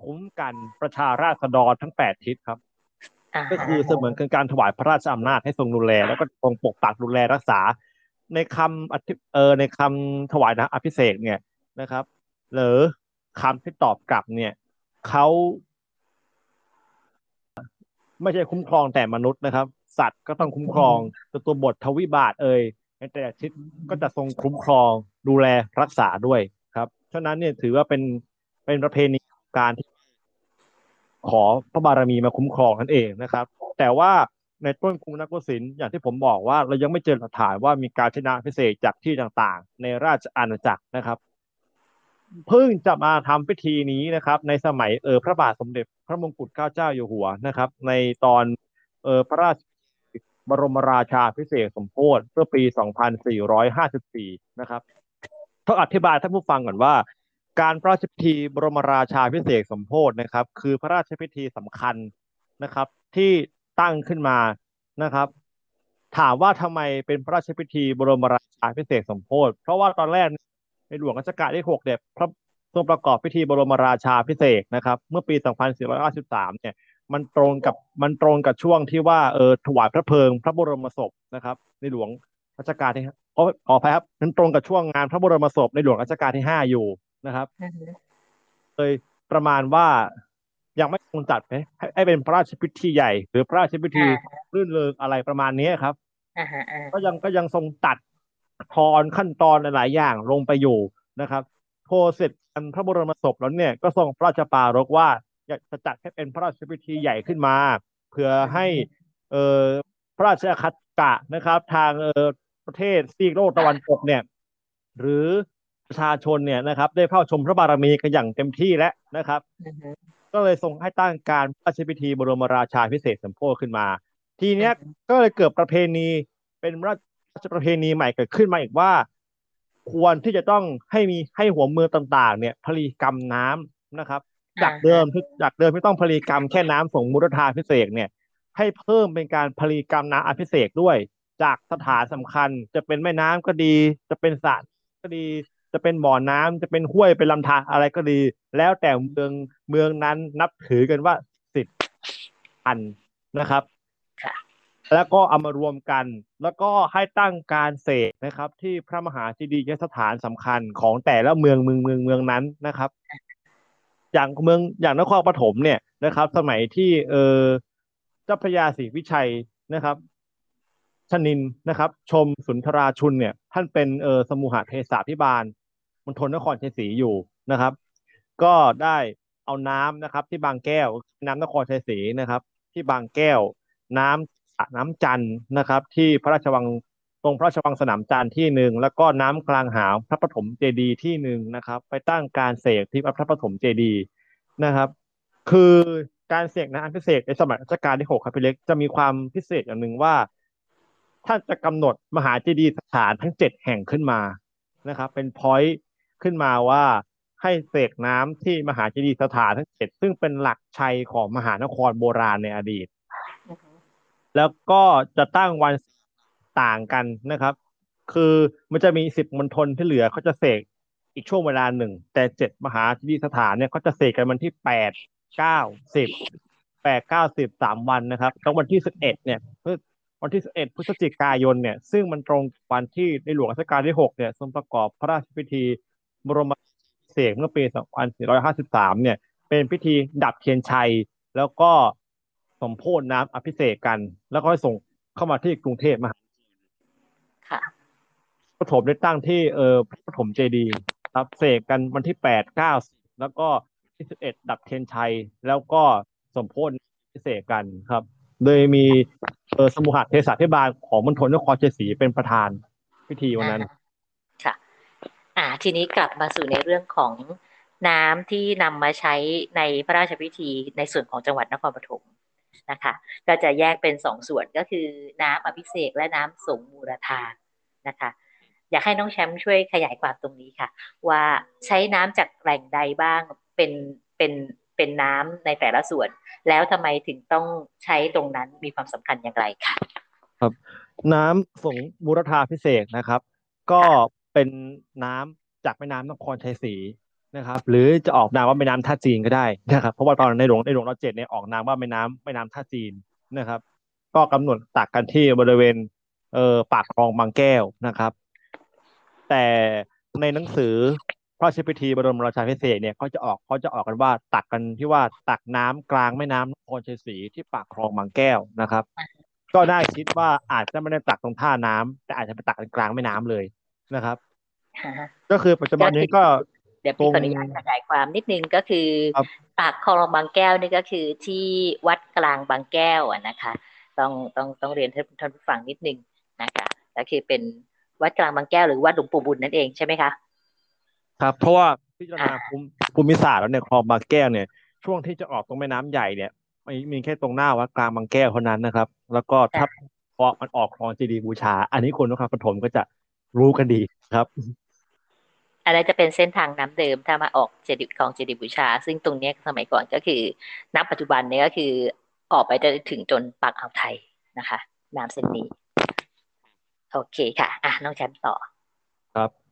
คุ้มกันประชาราษฎรทั้งแปดทิศครับอ่าก็คือเสมือนเป็นการถวายพระราชอำนาจให้ทรงดูแล แล้วก็ทรงปกปักดูแลรักษา ในคำอธิเออในคำถวายนะอภิเษกเนี่ยนะครับ หรือคำที่ตอบกลับเนี่ยเขาไม่ใช่คุ้มครองแต่มนุษย์นะครับ สัตว์ก็ต้องคุ้มครองตัวตัวบททวิบาทเอ่ยในแต่ละทิศก็จะทรงคุ้มครองดูแลรักษาด้วยครับ ฉะนั้นเนี่ยถือว่าเป็นเป็นประเพณีการที่ขอพระบารมีมาคุ้มครองนั่นเองนะครับ แต่ว่าในต้นกรุงนักโกสินทร์อย่างที่ผมบอกว่าเรายังไม่เจอหลักฐานว่ามีการชนะพิเศษจากที่ต่างๆ ในราชอาณาจักรนะครับเพิ่งจะมาทำพิธีนี้นะครับ ในสมัยเออพระบาทสมเด็จพระมงกุฎเกล้าเจ้าอยู่หัวนะครับ ในตอนเออพระราชบรมราชาพิเศษสมโภชเมื่อปี 2454 นะครับ ต้องอธิบายท่านผู้ฟังก่อนว่า การพระราชพิธีบรมราชาพิเศษสมโภชนะครับ คือพระราชพิธีสำคัญนะครับ ที่ตั้งขึ้นมานะครับ ถามว่าทำไมเป็นพระราชพิธีบรมราชาพิเศษสมโภชเพราะว่าตอนแรกในหลวงรัชกาลที่หกเนี่ยพระทรงประกอบพิธีบรมราชาพิเศษนะครับ เมื่อปี 2493 เนี่ย มันตรงกับมันตรงกับช่วงที่ว่าเออถวายพระเพลิงพระบรมศพนะครับ ในหลวงรัชกาลที่ ขอขออภัยครับมันตรงกับช่วงงานพระบรมศพในหลวงรัชกาลที่ห้าอยู่นะครับอือฮึเลยประมาณว่ายังไม่ทรงจัดให้ให้เป็นพระราชพิธีใหญ่ หรือพระราชพิธีอ่ารื่นเริงอะไรประมาณนี้ครับอ่าฮะอ่าก็ยังก็ยังทรงตัดทอนขั้นตอนหลายๆอย่างลงไปอยู่นะครับพอเสร็จอันพระบรมศพแล้วเนี่ยก็ทรงพระราชปรารภว่าอยากจะจัดให้เป็นพระราชพิธีใหญ่ขึ้นมา เพื่อให้เอ่อพระราชคัตกะนะครับ ทางเออ ประเทศซีกโลกตะวันตกเนี่ย หรือประชาชนเนี่ยนะครับ ได้เข้าชมพระบารมีกันอย่างเต็มที่แล้วนะครับ ก็เลยทรงให้ตั้งการพระราชพิธีบรมราชาพิเศษสมโภชขึ้นมา ทีเนี้ยก็เลยเกิดประเพณีเป็นราชประเพณีใหม่เกิดขึ้นมาอีกว่า ควรที่จะต้องให้มีให้หัวเมืองต่าง ๆ เนี่ยผลิกรรมน้ำนะครับ จากเดิมที่จากเดิมที่ต้องผลิกรรมแค่น้ำส่งมุรธาพิเศษเนี่ย ให้เพิ่มเป็นการผลิกรรมน้ำอภิเษกด้วย จากสถานสำคัญ จะเป็นแม่น้ำก็ดี จะเป็นสระก็ดี จะเป็นบ่อน้ำจะเป็นห้วยเป็นลำธารอะไรก็ดี แล้วแต่เมืองเมืองนั้นนับถือกันว่าสิทธิ์อันนะครับแล้วก็เอามารวมกัน แล้วก็ให้ตั้งการเสกนะครับ ที่พระมหาเจดีย์สถานสำคัญของแต่ละเมืองเมืองเมืองเมืองนั้นนะครับ อย่างเมืองอย่างนครปฐมเนี่ยนะครับ สมัยที่เออเจ้าพระยาศรีวิชัยนะครับ ชนินนะครับ ชมสุนทราชุนเนี่ย ท่านเป็นเออสมุหเทศาพิบาลมณฑลนครชัยศรีอยู่นะครับ ก็ได้เอาน้ำนะครับ ที่บางแก้วน้ำนครชัยศรีนะครับ ที่บางแก้ว น้ำน้ำจันนะครับ ที่พระราชวังตรงพระราชวังสนามจันทร์ที่หนึ่งแล้วก็น้ำกลางหาวพระปฐมเจดีย์ที่หนึ่งนะครับ ไปตั้งการเสกที่พระปฐมเจดีย์นะครับ คือการเสกน้ำพิเศษในสมัยรัชกาลที่หกครับพี่เล็กจะมีความพิเศษอย่างหนึ่งว่า ท่านจะกำหนดมหาเจดีย์สถานทั้งเจ็ดแห่งขึ้นมานะครับ เป็นพอยต์ขึ้นมาว่าให้เสกน้ำที่มหาเจดีย์สถานทั้งเจ็ดซึ่งเป็นหลักชัยของมหานครโบราณในอดีต แล้วก็จะตั้งวันต่างกันนะครับ คือมันจะมีสิบมณฑลที่เหลือเขาจะเสกอีกช่วงเวลาหนึ่ง แต่เจ็ดมหาเจดีย์สถานเนี่ยเขาจะเสกกันวันที่แปดเก้าสิบแปดเก้าสิบสามวันนะครับแล้ววันที่สิบเอ็ดเนี่ย วันที่สิบเอ็ดพฤศจิกายนเนี่ย ซึ่งมันตรงวันที่ในหลวงรัชกาลที่หกเนี่ยทรงประกอบพระราชพิธีบรมเสกเมื่อปี 2453 เนี่ย เป็นพิธีดับเทียนชัย แล้วก็สมโพธน้ำอภิเษกกัน แล้วก็ส่งเข้ามาที่กรุงเทพมหาค่ะปฐมได้ตั้งที่เออพระปฐมเจดีย์ครับเสกกันวันที่แปดเก้าแล้วก็ที่สิบเอ็ดดับเทียนชัย แล้วก็สมโพธพิเศษกันครับ โดยมีเออสมุหเทศาธิบาลของมณฑลนครเชียงศรีเป็นประธานพิธีวันนั้นอ่า ทีนี้กลับมาสู่ในเรื่องของน้ำที่นำมาใช้ในพระราชพิธีในส่วนของจังหวัดนครปฐมนะคะ ก็จะแยกเป็นสองส่วนก็คือน้ำอภิเษกและน้ำสงมูรธานะคะ อยากให้น้องแชมป์ช่วยขยายความตรงนี้ค่ะ ว่าใช้น้ำจากแหล่งใดบ้างเป็นเป็น เป็นน้ำในแต่ละส่วน แล้วทำไมถึงต้องใช้ตรงนั้นมีความสำคัญอย่างไรคะครับ น้ำสงมูรธาพิเศษนะครับ ก็เป็นน้ำจากแม่น้ำนครชัยศรีนะครับ หรือจะออกนามว่าแม่น้ำท่าจีนก็ได้นะครับ เพราะว่าตอนในหลวงในหลวงรัชเจ็ดเนี่ยออกนามว่าแม่น้ำแม่น้ำท่าจีนนะครับ ก็กำหนดตักกันที่บริเวณเอ่อปากคลองบางแก้วนะครับ แต่ในหนังสือ พระราชพิธีบรมราชาภิเษกเนี่ยเขาจะออกเขาจะออกกันว่าตักกันที่ว่าตักน้ำกลางแม่น้ำนครชัยศรีที่ปากคลองบางแก้วนะครับ ก็ได้คิดว่าอาจจะไม่ได้ตักตรงท่าน้ำแต่อาจจะไปตักกลางแม่น้ำเลยนะครับก็คือปัจจุบันนี้ก็เดี๋ยวพี่ขออนุญาตขยายความนิดนึงก็คือปากคลองบางแก้วนี่ก็คือที่วัดกลางบางแก้วอะนะคะ ต้องต้องต้องเรียนท่านผู้ฟังนิดนึงนะคะก็คือเป็นวัดกลางบางแก้วหรือวัดหลวงปู่บุญนั่นเองใช่ไหมคะ ครับ เพราะว่าพิจารณาภูมิศาสตร์แล้วเนี่ยคลองบางแก้วเนี่ย ช่วงที่จะออกตรงแม่น้ำใหญ่เนี่ยมมีแค่ตรงหน้าวัดกลางบางแก้วเท่านั้นนะครับ แล้วก็ถ้าพอมันออกคลองจีดีบูชา อันนี้คนนครปฐมก็จะรู้กันดีครับอะไรจะเป็นเส้นทางน้ำเดิมถ้ามาออกเจดีย์ของเจดีย์บูชา ซึ่งตรงนี้สมัยก่อนก็คือนับปัจจุบันนี้ก็คือออกไปจะถึงจนปากอ่าวไทยนะคะน้ำเส้นนี้ โอเคค่ะ อะน้องแชมป์ต่อ ครับ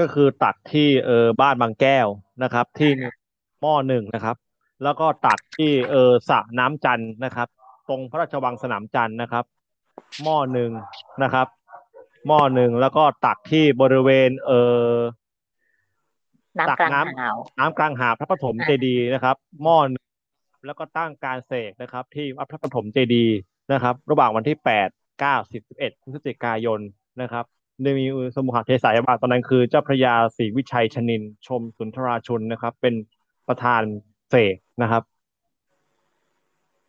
ก็คือตักที่เออบ้านบางแก้วนะครับ ที่หม้อหนึ่งนะครับ แล้วก็ตักที่เออสระน้ำจันนะครับ ตรงพระราชวังสนามจันนะครับ หม้อหนึ่งนะครับ หม้อหนึ่งแล้วก็ตักที่บริเวณ เออน้ำกลางหาวน้ำกลางหาวพระปฐมเจดีนะครับ หม้อแล้วก็ตั้งการเสกนะครับ ที่วัดพระปฐมเจดีนะครับ ระหว่างวันที่แปดเก้าสิบสิบเอ็ดพฤศจิกายนนะครับ โดยมีสมุหเทศายบาตอนนั้นคือเจ้าพระยาศรีวิชัยชนิน ชมสุนทราชนนะครับ เป็นประธานเสกนะครับ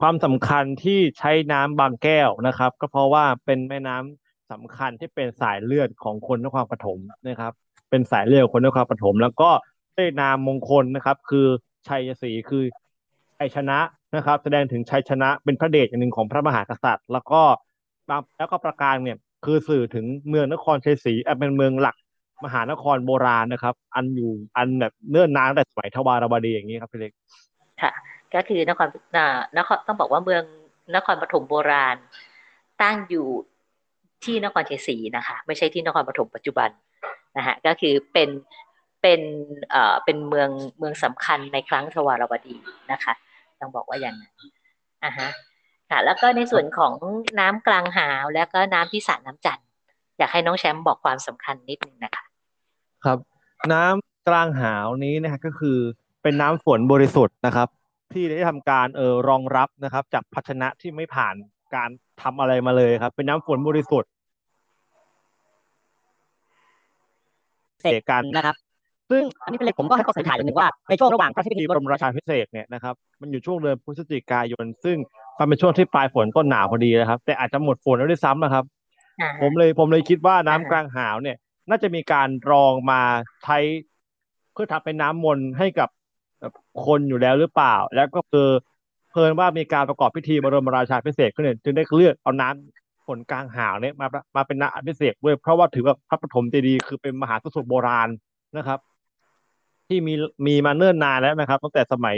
ความสำคัญที่ใช้น้ำบางแก้วนะครับ ก็เพราะว่าเป็นแม่น้ำสำคัญที่เป็นสายเลือดของคนนครปฐมนะครับ เป็นสายเลือดคนนครปฐมแล้วก็ได้นามมงคลนะครับ คือชัยศรีคือชัยชนะนะครับ แสดงถึงชัยชนะเป็นพระเดชอย่างหนึ่งของพระมหากษัตริย์ แล้วก็แล้วก็ประการเนี่ย คือสื่อถึงเมืองนครชัยศรีเป็นเมืองหลักมหานครโบราณนะครับ อันอยู่อันแบบเนื่อนนานแต่สมัยทวารวดีอย่างนี้ครับพี่เล็กค่ะ ก็คือนครนครต้องบอกว่าเมืองนครปฐมโบราณ ตั้งอยู่ที่นครชัยศรีนะคะ ไม่ใช่ที่นครปฐมปัจจุบันนะฮะก็คือเป็นเป็นเอ่อเป็นเมืองเมืองสำคัญในครั้งทวารวดีนะคะ ต้องบอกว่าอย่างนั้นอะฮะ ค่ะ แล้วก็ในส่วนของน้ำกลางหาวแล้วก็น้ำที่สระน้ำจันทร์อยากให้น้องแชมป์บอกความสำคัญนิดนึงนะคะ ครับ น้ำกลางหาวนี้นะคก็คือเป็นน้ำฝนบริสุทธิ์นะครับ ที่ได้ทำการเออรองรับนะครับ จากภาชนะที่ไม่ผ่านการทำอะไรมาเลยครับ เป็นน้ำฝนบริสุทธิ์เสกกันนะครับ ซึ่งอันนี้เป็นเลยผมก็ให้ข้อสันนิษฐานอย่างหนึ่งว่าในช่วงระหว่างพระพิธีบรมราชาพิเศษเนี่ยนะครับมันอยู่ช่วงเดือนพฤศจิกายน ซึ่งมันเป็นช่วงที่ปลายฝนต้นหนาวพอดีนะครับ แต่อาจจะหมดฝนแล้วด้วยซ้ำนะครับ ผมเลยผมเลยคิดว่าน้ำกลางหาวเนี่ย น่าจะมีการรองมาใช้เพื่อทำเป็นน้ำมนต์ให้กับคนอยู่แล้วหรือเปล่า แล้วก็คือเพลินว่ามีการประกอบพิธีบรมราชาพิเศษขึ้นเนี่ยจึงได้เลือกเอาน้ำฝนกลางหาวเนี่ยมามาเป็นน้ำพิเศษด้วยเพราะว่าถือว่าพระปฐมเจดีย์คือเป็นมหาสมุทรโบราณนะครับ ที่มีมีมาเนิ่นนานแล้วนะครับ ตั้งแต่สมัย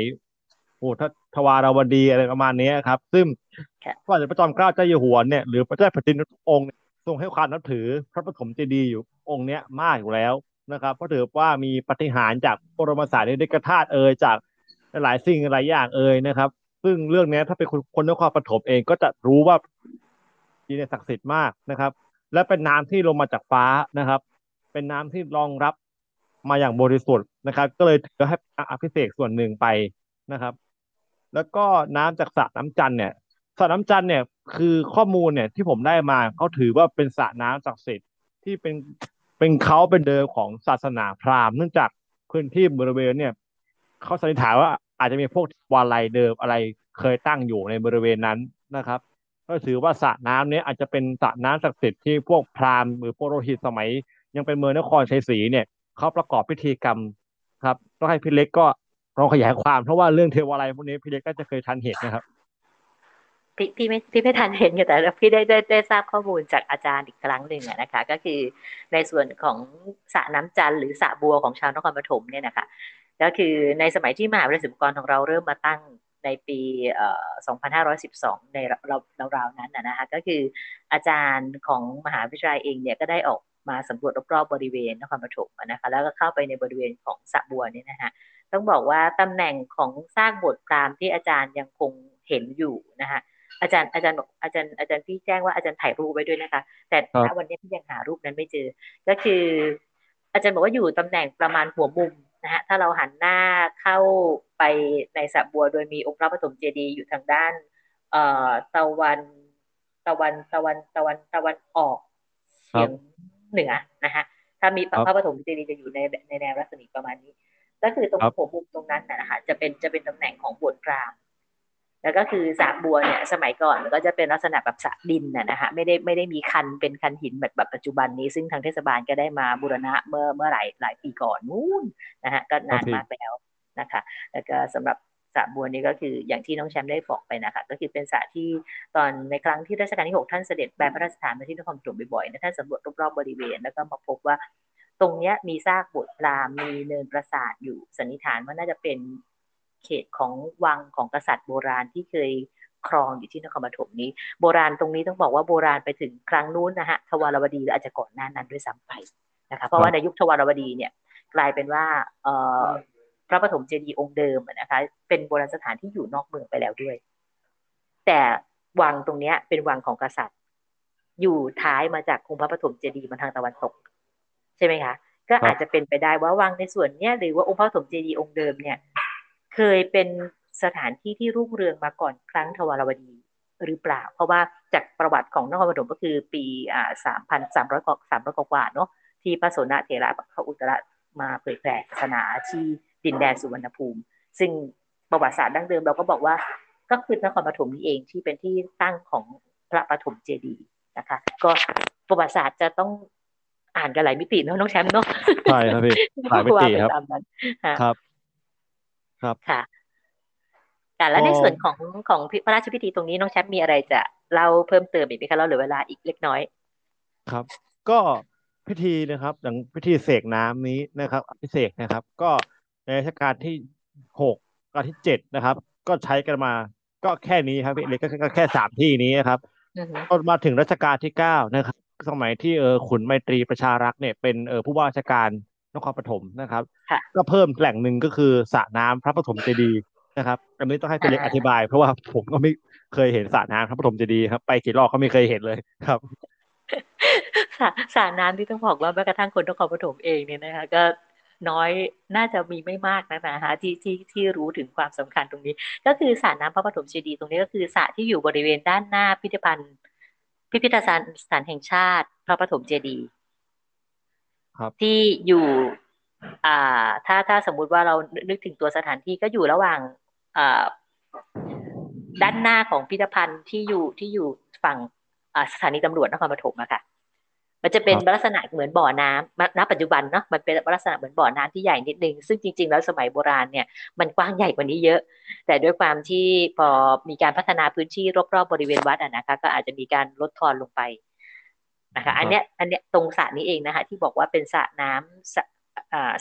โอ้ทวารวดีอะไรประมาณนี้ครับ ซึ่งพระเจ้าพระจอมเกล้าเจ้าอยู่หัวเนี่ยหรือพระเจ้าแผ่นดินองค์ทรงให้ความนับถือพระปฐมเจดีย์อยู่องค์เนี้ยมากอยู่แล้วนะครับเพราะถือว่ามีปฏิหารจากปรมาสารในกระธาตุเอ่ยจากหลายสิ่งหลายอย่างเอ่ยนะครับ ซึ่งเรื่องนี้ถ้าเป็นคนนครปฐมเองก็จะรู้ว่าดีเนี่ยศักดิ์สิทธิ์มากนะครับ และเป็นน้ำที่ลงมาจากฟ้านะครับ เป็นน้ำที่รองรับ มาอย่างบริสุทธิ์นะครับ ก็เลยถือให้อภิเษกส่วนหนึ่งไปนะครับ แล้วก็น้ำจากสระน้ำจันเนี่ยสระน้ำจันเนี่ยคือข้อมูลเนี่ยที่ผมได้มาเขาถือว่าเป็นสระน้ำศักดิ์สิทธิ์ที่เป็นเป็นเขาเป็นเดิมของศาสนาพราหมณ์เนื่องจากพื้นที่บริเวณเนี่ยเขาสันนิษฐานว่าอาจจะมีพวกวาลัยเดิมอะไรเคยตั้งอยู่ในบริเวณนั้นนะครับ ก็ถือว่าสระน้ำนี้อาจจะเป็นสระน้ำศักดิ์สิทธิ์ที่พวกพราหมณ์หรือโปรหิตสมัย ยังเป็นเมืองนครชัยศรีเนี่ย เขาประกอบพิธีกรรมครับต้องให้พี่เล็กก็ลองขยายความเพราะว่าเรื่องเทวาลัยพวกนี้พี่เล็กก็จะเคยทันเห็นนะครับพี่พี่ไม่พี่ไม่ทันเห็นอยู่แต่พี่ได้ได้ได้ทราบข้อมูลจากอาจารย์อีกครั้งหนึ่งนะคะ ก็คือในส่วนของสระน้ำจันหรือสระบัวของชาวนครปฐมเนี่ยนะคะก็คือในสมัยที่มหาวิทยาลัยศิลปกรของเราเริ่มมาตั้งในปี 2512 ในเราราวๆนั้นนะคะก็คืออาจารย์ของมหาวิทยาลัยเองเนี่ยก็ได้ออก มาสำรวจรอบๆบริเวณนครปฐมนะคะแล้วก็เข้าไปในบริเวณของสระบัวนี่นะคะต้องบอกว่าตำแหน่งของซากบทพรามที่อาจารย์ยังคงเห็นอยู่นะคะอาจารย์อาจารย์บอกอาจารย์อาจารย์พี่แจ้งว่าอาจารย์ถ่ายรูปไว้ด้วยนะคะ แต่วันนี้พี่ยังหารูปนั้นไม่เจอ ก็คือ อาจารย์บอกว่าอยู่ตำแหน่งประมาณหัวมุมนะฮะถ้าเราหันหน้าเข้าไปในสระบัว โดยมีองค์พระปฐมเจดีย์อยู่ทางด้านเอ่อตะวันตะวันตะวันตะวันตะวันออกเฉียง เหนือนะฮะถ้ามีพระปฐมเจดีย์จะอยู่ในในแนวรัศมีประมาณนี้ ก็คือตรงหัวมุมตรงนั้นนะคะจะเป็นจะเป็นตำแหน่งของบวชพราหมณ์แล้วก็คือสระบัวเนี่ยสมัยก่อนก็จะเป็นลักษณะแบบสระดินนะฮะไม่ได้ไม่ได้มีคันเป็นคันหินแบบแบบปัจจุบันนี้ ซึ่งทางเทศบาลก็ได้มาบูรณะเมื่อเมื่อหลายหลายปีก่อนนู้นนะฮะก็นานมากแล้วนะคะ แล้วก็สำหรับ สระบัวนี้ก็คืออย่างที่น้องแชมป์ได้บอกไปนะคะ ก็คือเป็นสระที่ตอนในครั้งที่รัชกาลที่ 6 ท่านเสด็จแปลพระราชทานมาที่นครปฐมบ่อยๆนะท่านสำรวจรอบๆบริเวณ แล้วก็มาพบว่าตรงเนี้ยมีซากโบสถ์รามมีเนินปราสาทอยู่สันนิษฐานว่าน่าจะเป็นเขตของวังของกษัตริย์โบราณที่เคยครองอยู่ที่นครปฐมนี้ โบราณตรงนี้ต้องบอกว่าโบราณไปถึงครั้งนู้นนะฮะทวารวดีหรืออาจจะก่อนหน้านั้นด้วยซ้ำไปนะคะเพราะว่าในยุคทวารวดีเนี่ยกลายเป็นว่าเระปฐมเจดีย์องค์เดิมนะคะ เป็นโบราณสถานที่อยู่นอกเมืองไปแล้วด้วย แต่วังตรงนี้เป็นวังของกษัตริย์ อยู่ท้ายมาจากองค์พระปฐมเจดีย์มาทางตะวันตก ใช่ไหมคะ ก็อาจจะเป็นไปได้ว่าวังในส่วนเนี้ยหรือว่าองค์พระปฐมเจดีย์องค์เดิมเนี่ย เคยเป็นสถานที่ที่รุ่งเรืองมาก่อนครั้งทวารวดีหรือเปล่า เพราะว่าจากประวัติของนครปฐมก็คือปีอ่าสามพันสามร้อยกว่าสามร้อยกว่าเนาะที่พระโสนเถระพระอุตระมาเผยแผ่ศาสนาที่ ดินแดนสุวรรณภูมิ ซึ่งประวัติศาสตร์ดั้งเดิมเราก็บอกว่าก็ก็คือนครปฐมนี่เองที่เป็นที่ตั้งของพระปฐมเจดีย์นะคะ ก็ประวัติศาสตร์จะต้องอ่านกันหลายมิติเนาะน้องแชมป์เนาะใช่ครับพี่หลายมิติครับครับ ครับค่ะแต่แล้วในส่วนของของพระราชพิธีตรงนี้น้องแชมป์มีอะไรจะเล่าเพิ่มเติมอีกไหมคะเราเหลือเวลาอีกเล็กน้อย ครับ ก็พิธีนะครับ อย่างพิธีเสกน้ำนี้นะครับพิเศษนะครับ ก็ ในเทศกาลที่หกกับที่เจ็ดนะครับ ก็ใช้กันมา ก็แค่นี้ครับพี่เล็กก็แค่สามที่นี้นะครับจนมาถึงรัชกาลที่เก้านะครับ สมัยที่เออขุนไมตรีประชารักษ์เนี่ยเป็นเออผู้ว่าราชการนครปฐมนะครับ ก็เพิ่มแหล่งหนึ่งก็คือสระน้ำพระปฐมเจดีย์นะครับอันนี้ต้องให้พี่เล็กอธิบาย เพราะว่าผมก็ไม่เคยเห็นสระน้ำพระปฐมเจดีย์ครับ ไปกี่รอบก็ไม่เคยเห็นเลยครับสระสระน้ำที่ต้องบอกว่าแม้กระทั่งคนนครปฐมเองเนี่ยนะคะ ก็ น้อยน่าจะมีไม่มากนะนะคะที่ที่ที่รู้ถึงความสำคัญตรงนี้ ก็คือสระน้ำพระปฐมเจดีย์ตรงนี้ก็คือสระที่อยู่บริเวณด้านหน้าพิพิธภัณฑ์ พิพิธภัณฑ์สถานแห่งชาติ พระปฐมเจดีย์ที่อยู่อ่าถ้าถ้าสมมุติว่าเรานึกถึงตัวสถานที่ก็อยู่ระหว่างอ่าด้านหน้าของพิพิธภัณฑ์ที่อยู่ที่อยู่ฝั่งสถานีตำรวจนครปฐมอะค่ะ มันจะเป็นลักษณะเหมือนบ่อน้ำณปัจจุบันเนาะมันเป็นลักษณะเหมือนบ่อน้ำที่ใหญ่นิดนึง ซึ่งจริง ๆ แล้วสมัยโบราณเนี่ยมันกว้างใหญ่กว่านี้เยอะ แต่ด้วยความที่พอมีการพัฒนาพื้นที่รอบๆบริเวณวัดอะนะคะ ก็อาจจะมีการลดทอนลงไปนะคะอันเนี้ยอันเนี้ยตรงสระนี้เองนะคะที่บอกว่าเป็นสระน้ำ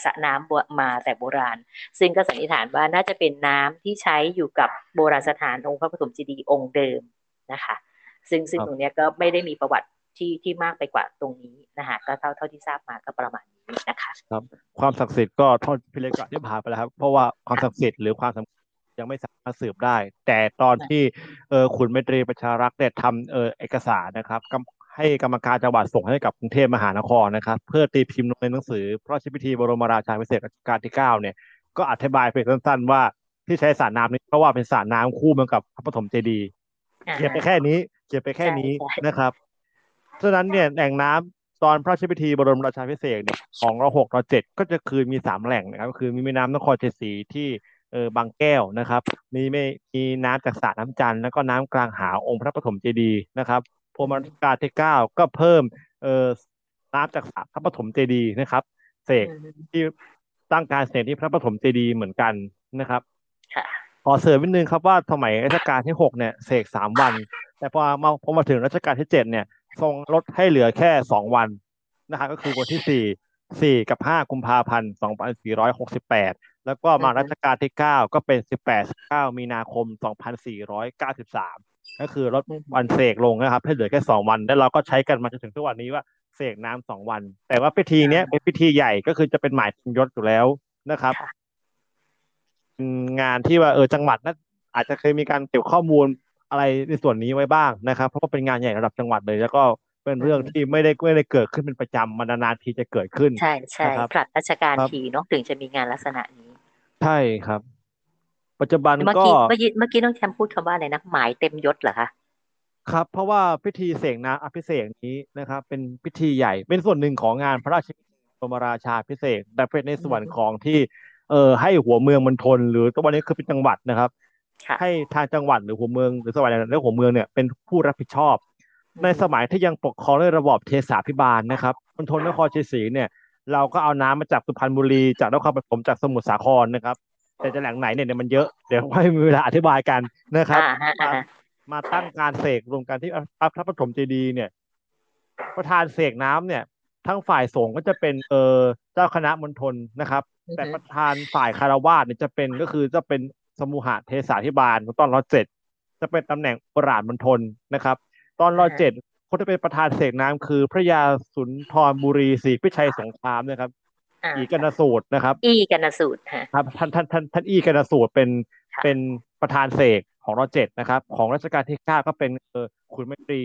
สระน้ำมาแต่โบราณ ซึ่งก็สันนิษฐานว่าน่าจะเป็นน้ำที่ใช้อยู่กับโบราณสถานองค์พระปฐมเจดีย์องค์เดิมนะคะ ซึ่งซึ่งตรงนี้ก็ไม่ได้มีประวัติ ที่ที่มากไปกว่าตรงนี้นะคะก็เท่าเท่าที่ทราบมาก็ประมาณนี้นะคะครับความศักดิ์สิทธิ์ก็ทอดพิเรกะที่ผ่านไปแล้วครับ เพราะว่าความศักดิ์สิทธิ์หรือความสำคัญยังไม่สามารถสืบได้ แต่ตอนที่เออขุนเมตรีประชารักษ์เนี่ยทำเออเอกสารนะครับให้กรรมการจังหวัดส่งให้กับกรุงเทพมหานครนะครับ เพื่อตีพิมพ์ลงในหนังสือพระราชพิธีบรมราชาภิเษกรัชกาลที่เก้าเนี่ยก็อธิบายเพียงสั้นๆ ว่าที่ใช้สระน้ำนี้เพราะว่าเป็นสระน้ำคู่มือกับพระปฐมเจดีย์เขียนไปแค่นี้เขียนไปแค่นี้นะครับ ฉะนั้นเนี่ยแหล่งน้ำตอนพระราชพิธีบรมราชาภิเษกเนี่ยของรหกรเจ็ดก็จะคือมีสามแหล่งนะครับก็คือมีแม่น้ำนครเจสีที่เออบางแก้วนะครับ มีไม่มีน้ำจากสระน้ำจันทร์แล้วก็น้ำกลางหาองค์พระปฐมเจดีย์นะครับพรมรัชกาลที่เก้าก็เพิ่มเอ่อน้ำจากสระพระปฐมเจดีย์นะครับ เสกที่ตั้งการเสกที่พระปฐมเจดีย์เหมือนกันนะครับขอเสริมนิดนึงครับว่าสมัยรัชกาลที่หกเนี่ยเสกสามวัน แต่พอมาพอมาถึงรัชกาลที่เจ็ดเนี่ย ทรงลดให้เหลือแค่สองวันนะครับก็คือวันที่สี่สี่กับห้ากุมภาพันธ์สองพันสี่ร้อยหกสิบแปดแล้วก็มารัชกาลที่เก้าก็เป็นสิบแปดเก้ามีนาคมสองพันสี่ร้อยเก้าสิบสามก็คือลดวันเสกลงนะครับ ให้เหลือแค่สองวัน แล้วเราก็ใช้กันมาจนถึงทุกวันนี้ว่าเสกน้ำสองวัน แต่ว่าพิธีเนี้ยเป็นพิธีใหญ่ก็คือจะเป็นหมายยศอยู่แล้วนะครับงานที่ว่าเออจังหวัดนั้นอาจจะเคยมีการเก็บข้อมูล อะไรในส่วนนี้ไว้บ้างนะครับ เพราะว่าเป็นงานใหญ่ระดับจังหวัดเลย แล้วก็เป็นเรื่องที่ไม่ได้ไม่ได้เกิดขึ้นเป็นประจำมันนานๆทีจะเกิดขึ้น ใช่ใช่ผลัดราชการทีเนาะถึงจะมีงานลักษณะนี้ ใช่ครับ ปัจจุบันก็เมื่อกี้เมื่อกี้น้องแชมพูดคำว่าอะไรนะหมายเต็มยศเหรอคะครับ เพราะว่าพิธีเสกน้ำอภิเษกนี้นะครับ เป็นพิธีใหญ่เป็นส่วนหนึ่งของงานพระราชบรมราชาพิเศษแต่เป็นในส่วนของที่เอ่อให้หัวเมืองมณฑลหรือตัววันนี้คือเป็นจังหวัดนะครับ ให้ทางจังหวัดหรือหัวเมืองหรือสวรรค์และหัวเมืองเนี่ยเป็นผู้รับผิดชอบ ในสมัยที่ยังปกครองด้วยระบอบเทสาพิบาลนะครับมณฑลนครชัยศรีเนี่ย เราก็เอาน้ำมาจากสุพรรณบุรีจากนครปฐมจากสมุทรสาครนะครับ แต่จะแหล่งไหนเนี่ยมันเยอะเดี๋ยวไม่มีเวลาอธิบายกันนะครับ มาตั้งการเสกรวมกันที่พระปฐมเจดีย์เนี่ย ประธานเสกน้ำเนี่ยทั้งฝ่ายสงฆ์ก็จะเป็นเออเจ้าคณะมณฑลนะครับ แต่ประธานฝ่ายคารวาสเนี่ยจะเป็นก็คือจะเป็น สมุหะเทศาธิบาลตอนร้อยเจ็ดจะเป็นตำแหน่งปราดมณฑลนะครับ ตอนร้อยเจ็ดคนที่เป็นประธานเสกน้ำคือ พระยาสุนทรบุรีศรีพิชัยสงครามนะครับ อีกนสูตรนะครับ อีกนสูตรครับท่านท่านท่านท่านอีกนสูตรเป็นเป็นประธานเสกของรอเจ็ดนะครับ ของรัชกาลที่เก้าก็เป็นเออคุณไมตรี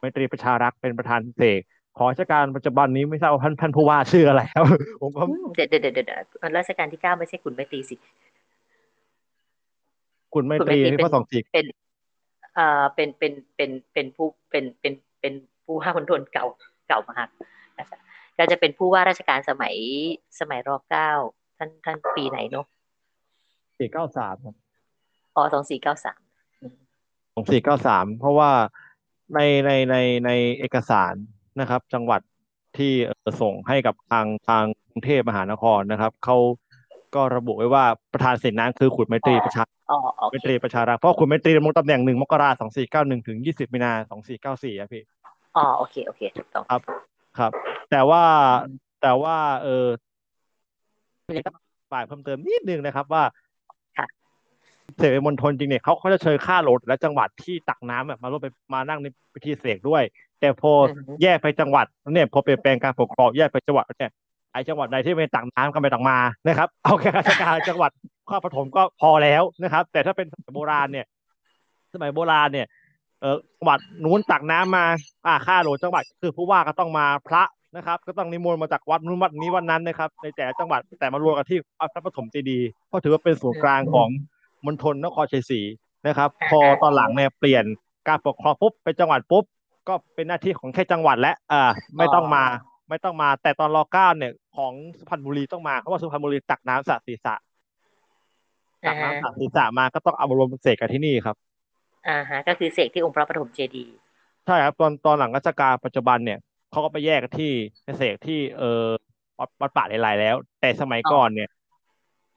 ไมตรีประชารักษ์เป็นประธานเสกของรัชกาลปัจจุบันนี้ไม่ทราบว่าท่านท่านผู้ว่าชื่ออะไรครับผมก็เดี๋ยวเดี๋ยวเดี๋ยวรัชกาลที่เก้าไม่ใช่คุณไมตรีสิ คุณไมตรีนี่ข้อสองสี่เป็นเอ่อเป็นเป็นเป็นเป็นผู้เป็นเป็นเป็นผู้ว่าคนทนเก่าเก่ามากนะครับก็จะเป็นผู้ว่าราชการสมัยสมัยรอเก้าท่านท่านปีไหนเนาะสี่เก้าสามอ๋อสองสี่เก้าสามองสี่เก้าสามเพราะว่าในในในในเอกสารนะครับ จังหวัดที่ส่งให้กับทางทางกรุงเทพมหานครนะครับเขาก็ระบุไว้ว่าประธานเสนาคือขุนไมตรีประชา ไมตรีประชารัฐเพราะขุนไมตรีดำรงตำแหน่งหนึ่งมกราสองสี่เก้าหนึ่งถึงยี่สิบมีนาสองสี่เก้าสี่อะพี่อ๋อโอเคโอเคถูกต้องครับ ครับ แต่ว่าแต่ว่า เออฝ่ายเพิ่มเติมนิดนึงนะครับว่าเสกมณฑลจริงเนี่ยเขาเขาจะเชิญค่าโหลดและจังหวัดที่ตักน้ำแบบมาร่วมไปมานั่งในพิธีเสกด้วย แต่พอแยกไปจังหวัดเนี่ยพอเปลี่ยนแปลงการปกครองแยกไปจังหวัดเนี่ย ไอ้จังหวัดใดที่ไม่ตักน้ำก็ไม่ตักมานะครับเอาแค่ราชการจังหวัดข้าปฐมก็พอแล้วนะครับ แต่ถ้าเป็นสมัยโบราณเนี่ย สมัยโบราณเนี่ยเออจังหวัดนู้นตักน้ำมาอ่าค่าโหลดจังหวัดคือผู้ว่าก็ต้องมาพระนะครับ ก็ต้องนิมนต์มาจากวัดนู้นวัดนี้วันนั้นนะครับ ในแต่จังหวัดแต่มารวมกันที่พระปฐมเจดีย์เพราะถือว่าเป็นศูนย์กลางของมณฑลนครชัยศรีนะครับ พอตอนหลังเนี่ยเปลี่ยนการปกครองปุ๊บเป็นจังหวัดปุ๊บก็เป็นหน้าที่ของแค่จังหวัดและอ่าไม่ต้องมา ไม่ต้องมาแต่ตอนรอเก้าเนี่ย ของสุพรรณบุรีต้องมาเพราะว่าสุพรรณบุรีตักน้ำสะศีสะตักน้ำสะศีสะมาก็ต้องเอามารวมเสกกันที่นี่ครับ อ่าฮะ ก็คือเสกที่องค์พระปฐมเจดีย์ใช่ครับ ตอนตอนหลังรัชกาลปัจจุบันเนี่ยเขาก็ไปแยกที่เสกที่เออวัดป่าหลายๆแล้ว แต่สมัยก่อนเนี่ย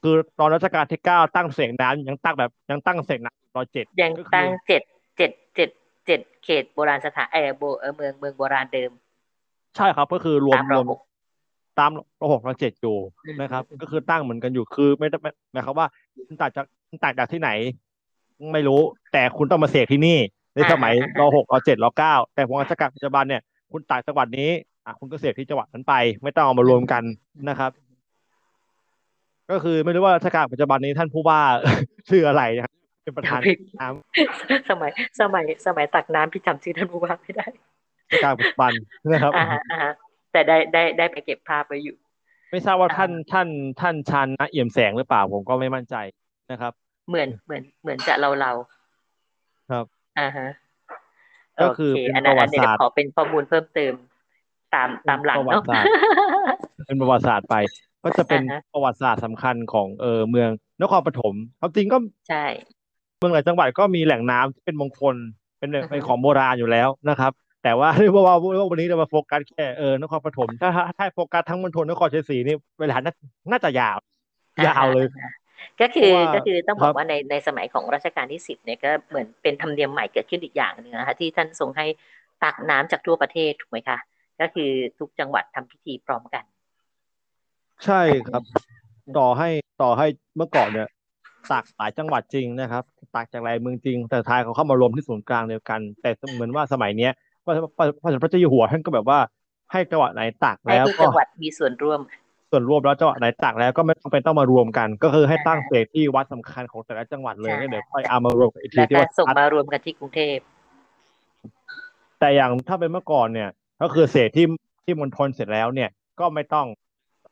คือตอนรัชกาลที่เก้าตั้งเสียงน้ำยังตั้งแบบยังตั้งเสียงน้ำร้อยเจ็ดยังตั้งเจ็ดเจ็ดเจ็ดเจ็ดเขตโบราณสถานเออโบเออเมืองเมืองโบราณเดิม ใช่ครับก็คือรวมรวมตามระหกระเจ็ดอยู่นะครับ ก็คือตั้งเหมือนกันอยู่คือไม่ได้หมายความว่าต่างจากต่างจากที่ไหน ไม่รู้ แต่คุณต้องมาเสกที่นี่ ในสมัยรหกรเจ็ดรเก้าแต่วงราชการปัจจุบันเนี่ย คุณต่างจังหวัดนี้อะคุณก็เสกที่จังหวัดนั้นไป ไม่ต้องเอามารวมกันนะครับ ก็คือไม่รู้ว่าราชการปัจจุบันนี้ท่านผู้ว่าชื่ออะไรนะครับเป็นประธานน้ำสมัยสมัยสมัยตักน้ำพี่จำชื่อท่านผู้ว่าไม่ได้ ราชการปัจจุบันนะครับแต่ได้ได้ได้ไปเก็บภาพไว้อยู่ ไม่ทราบว่าท่านท่านท่านชันนะเอี่ยมแสงหรือเปล่าผมก็ไม่มั่นใจนะครับ เหมือนเหมือนเหมือนจะเราเราครับอ่าฮะก็คือเป็นประวัติศาสตร์ขอเป็นข้อมูลเพิ่มเติมตามตามหลังเนาะเป็นประวัติศาสตร์ไป ก็จะเป็นประวัติศาสตร์สำคัญของเออเมืองนครปฐมความจริงก็ใช่เมืองหลายจังหวัดก็มีแหล่งน้ำที่เป็นมงคลเป็นเป็นของโบราณอยู่แล้วนะครับ แต่ว่าเรียกว่าวันนี้เรามาโฟกัสแค่เออนครปฐมถ้าถ้าโฟกัสทั้งมณฑลนครชัยศรีนี่เวลาน่าจะยาว ยาวเลย ก็คือก็คือต้องบอกว่าในในสมัยของรัชกาลที่สิบเนี่ยก็เหมือนเป็นธรรมเนียมใหม่เกิดขึ้นอีกอย่างหนึ่งนะคะที่ท่านทรงให้ตักน้ำจากทั่วประเทศถูกไหมคะ ก็คือทุกจังหวัดทำพิธีพร้อมกัน ใช่ครับ ต่อให้ต่อให้เมื่อก่อนเนี่ยตากหลายจังหวัดจริงนะครับตากจากหลายเมืองจริง แต่ท้ายเขาเข้ามารวมที่ศูนย์กลางเดียวกัน แต่เหมือนว่าสมัยเนี้ย พระพระพระเจ้าอยู่หัวท่านก็แบบว่าให้จังหวัดไหนตากแล้วก็จังหวัดมีส่วนร่วม ส่วนรวมแล้วจังหวัดไหนตากแล้วก็ไม่ต้องเป็นต้องมารวมกัน ก็คือให้ตั้งเสกที่วัดสำคัญของแต่ละจังหวัดเลยเดี๋ยวค่อยเอามารวมอีกทีที่ว่าส่งมารวมกันที่กรุงเทพแต่อย่างถ้าเป็นเมื่อก่อนเนี่ย ก็คือเสกที่ที่มณฑลเสร็จแล้วเนี่ย ก็ไม่ต้อง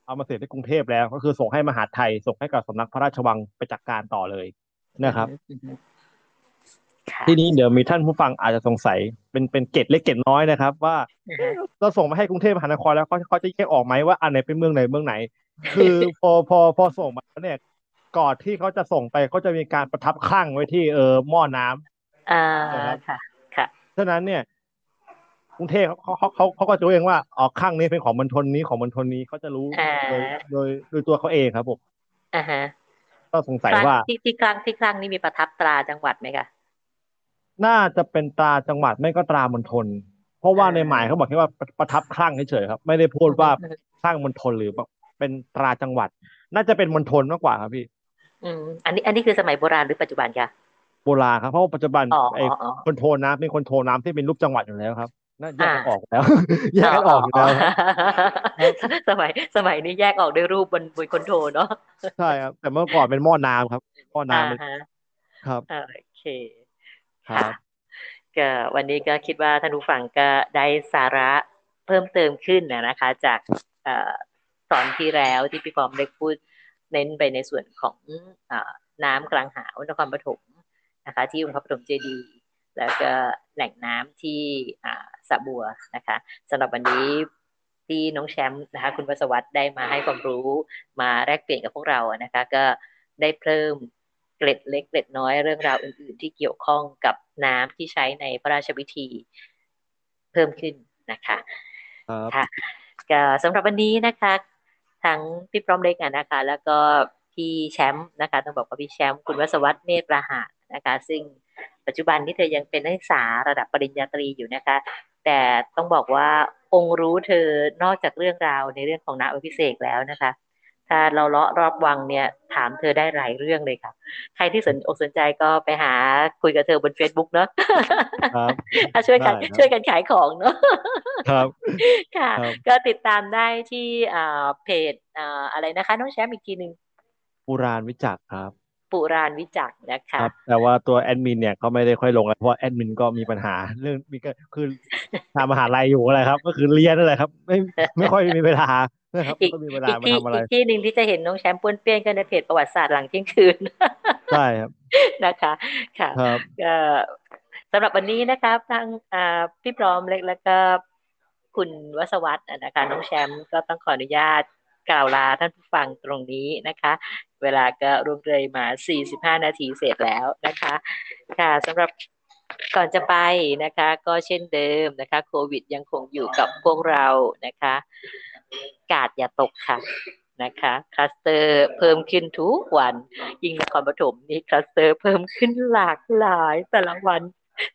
เอามาเสร็จที่กรุงเทพแล้ว ก็คือส่งให้มหาไทยส่งให้กับสำนักพระราชวังไปจัดกการต่อเลยนะครับ ที่นี้เดี๋ยวมีท่านผู้ฟังอาจจะสงสัยเป็นเป็นเกตเล็กเกตน้อยนะครับ ว่าเราส่งมาให้กรุงเทพมหานครแล้วเขาเขาจะแยกออกไหมว่าอันไหนเป็นเมืองไหนเมืองไหน คือพอพอพอส่งมาเนี่ยก่อนที่เขาจะส่งไปเขาจะมีการประทับข้างไว้ที่เออหม้อน้ำอ่าค่ะค่ะฉะนั้นเนี่ยกรุงเทพเขาเขาเขาเขาก็จะรู้เองว่าอ๋อข้างนี้เป็นของมณฑลนี้ของมณฑลนี้เขาจะรู้โดยโดยโดยตัวเขาเองครับผมอ่าฮะก็สงสัยว่าที่ที่ครั้งที่ครั้งนี้มีประทับตราจังหวัดไหมคะ น่าจะเป็นตราจังหวัดไม่ก็ตรามณฑลเพราะว่าในหมายเขาบอกแค่ว่าประทับครั้งเฉยๆครับ ไม่ได้พูดว่าครั้งมณฑลหรือเป็นตราจังหวัด น่าจะเป็นมณฑลมากกว่าครับพี่ อืมอันนี้อันนี้คือสมัยโบราณหรือปัจจุบันคะโบราณครับเพราะปัจจุบันไอ้คนโทน้ำเป็นคนโทน้ำที่เป็นรูปจังหวัดอยู่แล้วครับน่าแยกออกแล้วแยกออกแล้วสมัยสมัยนี้แยกออกด้วยรูปบนบนคอนโทรเนาะใช่ครับแต่เมื่อก่อนเป็นหม้อน้ำครับหม้อน้ำครับโอเค ครับก็วันนี้ก็คิดว่าท่านผู้ฟังก็ได้สาระเพิ่มเติมขึ้นนะคะ จากตอนที่แล้วที่พี่ฟอมได้พูดเน้นไปในส่วนของน้ำกลางหาวนครปฐมนะคะ ที่นครปฐมเจดีแล้วก็แหล่งน้ำที่สะบัวนะคะสำหรับวันนี้ที่น้องแชมป์นะคะคุณวสวัสด์ได้มาให้ความรู้มาแลกเปลี่ยนกับพวกเรานะคะ ก็ได้เพิ่ม เกล็ดเล็กเกล็ดน้อยเรื่องราวอื่น ๆ ที่เกี่ยวข้องกับน้ำที่ใช้ในพระราชพิธีเพิ่มขึ้นนะคะค่ะสำหรับวันนี้นะคะ ทั้งพี่พร้อมเล็กนะคะ แล้วก็พี่แชมป์นะคะต้องบอกว่าพี่แชมป์คุณวสวัสดิ์เมธประหารนะคะ ซึ่งปัจจุบันนี้เธอยังเป็นนักศึกษาระดับปริญญาตรีอยู่นะคะ แต่ต้องบอกว่าองค์รู้เธอนอกจากเรื่องราวในเรื่องของนาอภิเษกแล้วนะคะ ถ้าเราเลาะรอบวังเนี่ย ถามเธอได้หลายเรื่องเลยค่ะ ใครที่สนอกสนใจก็ไปหาคุยกับเธอบน Facebook เนาะครับช่วยกันช่วยกันขายของเนาะครับ ค่ะ ก็ติดตามได้ที่เพจอะไรนะคะ น้องแชมป์อีกทีหนึ่งปุรานวิจักครับ ปุรานวิจักนะคะแต่ว่าตัวแอดมินเนี่ยก็ไม่ได้ค่อยลงแล้วเพราะแอดมินก็มีปัญหาเรื่องมีก็คือทำมหาลัยอยู่อะไรครับ ก็คือเรียนนั่นแหละครับ ไม่ไม่ค่อยมีเวลานะครับอีกมีเวลามาทำอะไรอีกที่หนึ่งที่จะเห็นน้องแชมป์ป้วนเปี้ยนกันในเพจประวัติศาสตร์หลังเที่ยงคืนใช่ครับนะคะค่ะสำหรับวันนี้นะครับทั้งพี่พร้อมเล็กแล้วก็คุณวสวัสด์นะคะน้องแชมป์ก็ต้องขออนุญาต กล่าวลาท่านผู้ฟังตรงนี้นะคะ เวลาก็รวมเลยมา 45 นาทีเสร็จแล้วนะคะ ค่ะสำหรับก่อนจะไปนะคะ ก็เช่นเดิมนะคะโควิดยังคงอยู่กับพวกเรานะคะ การ์ดอย่าตกค่ะนะคะคลัสเตอร์เพิ่มขึ้นทุกวัน ยิ่งนครปฐมนี่คลัสเตอร์เพิ่มขึ้นหลากหลายแต่ละวัน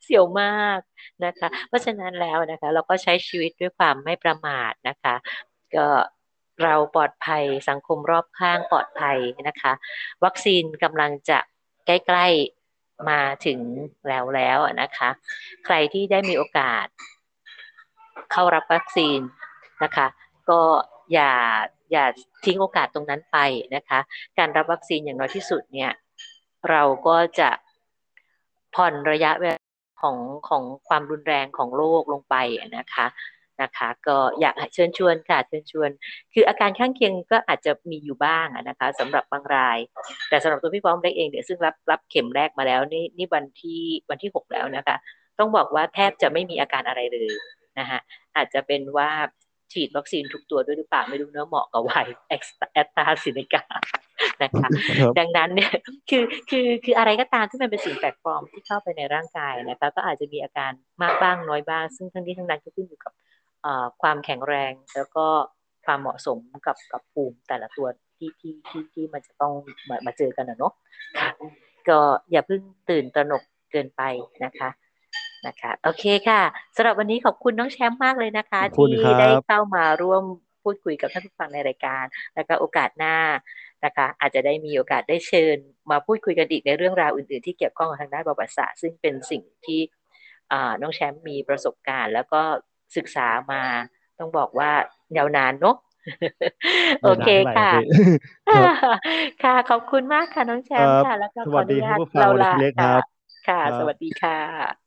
เสียวมากนะคะ เพราะฉะนั้นแล้วนะคะ เราก็ใช้ชีวิตด้วยความไม่ประมาทนะคะ ก็ เราปลอดภัย สังคมรอบข้างปลอดภัยนะคะ วัคซีนกำลังจะใกล้ๆมาถึงแล้วแล้วนะคะ ใครที่ได้มีโอกาส เข้ารับวัคซีนนะคะ ก็อย่าอย่าทิ้งโอกาสตรงนั้นไปนะคะ การรับวัคซีนอย่างน้อยที่สุดเนี่ย เราก็จะผ่อนระยะเวลาของของความรุนแรงของโรคลงไปนะคะ นะคะ ก็อยากเชิญชวนค่ะเชิญชวน คืออาการข้างเคียงก็อาจจะมีอยู่บ้างนะคะสำหรับบางราย แต่สำหรับตัวพี่ป้อมเล็กเองเนี่ยซึ่งรับรับเข็มแรกมาแล้วนี่นี่วันที่วันที่หกแล้วนะคะ ต้องบอกว่าแทบจะไม่มีอาการอะไรเลยนะคะอาจจะเป็นว่าฉีดวัคซีนทุกตัวด้วยหรือเปล่าไม่รู้เนื้อเหมาะกับวัยแอสตราซิเนกานะคะดังนั้นเนี่ยคือคือคืออะไรก็ตามที่มันเป็นสิ่งแปลกปลอมที่เข้าไปในร่างกายนะคะก็อาจจะมีอาการมากบ้างน้อยบ้าง ซึ่งทั้งนี้ทั้งนั้นก็ขึ้นอยู่กับ ความแข็งแรงแล้วก็ความเหมาะสมกับกับภูมิแต่ละตัวที่ที่ที่ที่มันจะต้องมามาเจอกันนะเนาะก็อย่าเพิ่งตื่นตระหนกเกินไปนะคะนะคะโอเคค่ะสำหรับวันนี้ขอบคุณน้องแชมป์มากเลยนะคะ ที่ได้เข้ามาร่วมพูดคุยกับท่านผู้ฟังในรายการ แล้วก็โอกาสหน้านะคะ อาจจะได้มีโอกาสได้เชิญ มาพูดคุยกันอีกในเรื่องราวอื่นๆ ที่เกี่ยวข้องกับทางด้านประวัติศาสตร์ซึ่งเป็นสิ่งที่น้องแชมป์มีประสบการณ์ แล้วก็ ศึกษามา ต้องบอกว่ายาวนานเนาะโอเคค่ะ ค่ะ ขอบคุณมากค่ะ น้องแชมป์ค่ะ แล้วก็ขออนุญาตเราลาค่ะค่ะสวัสดีค่ะ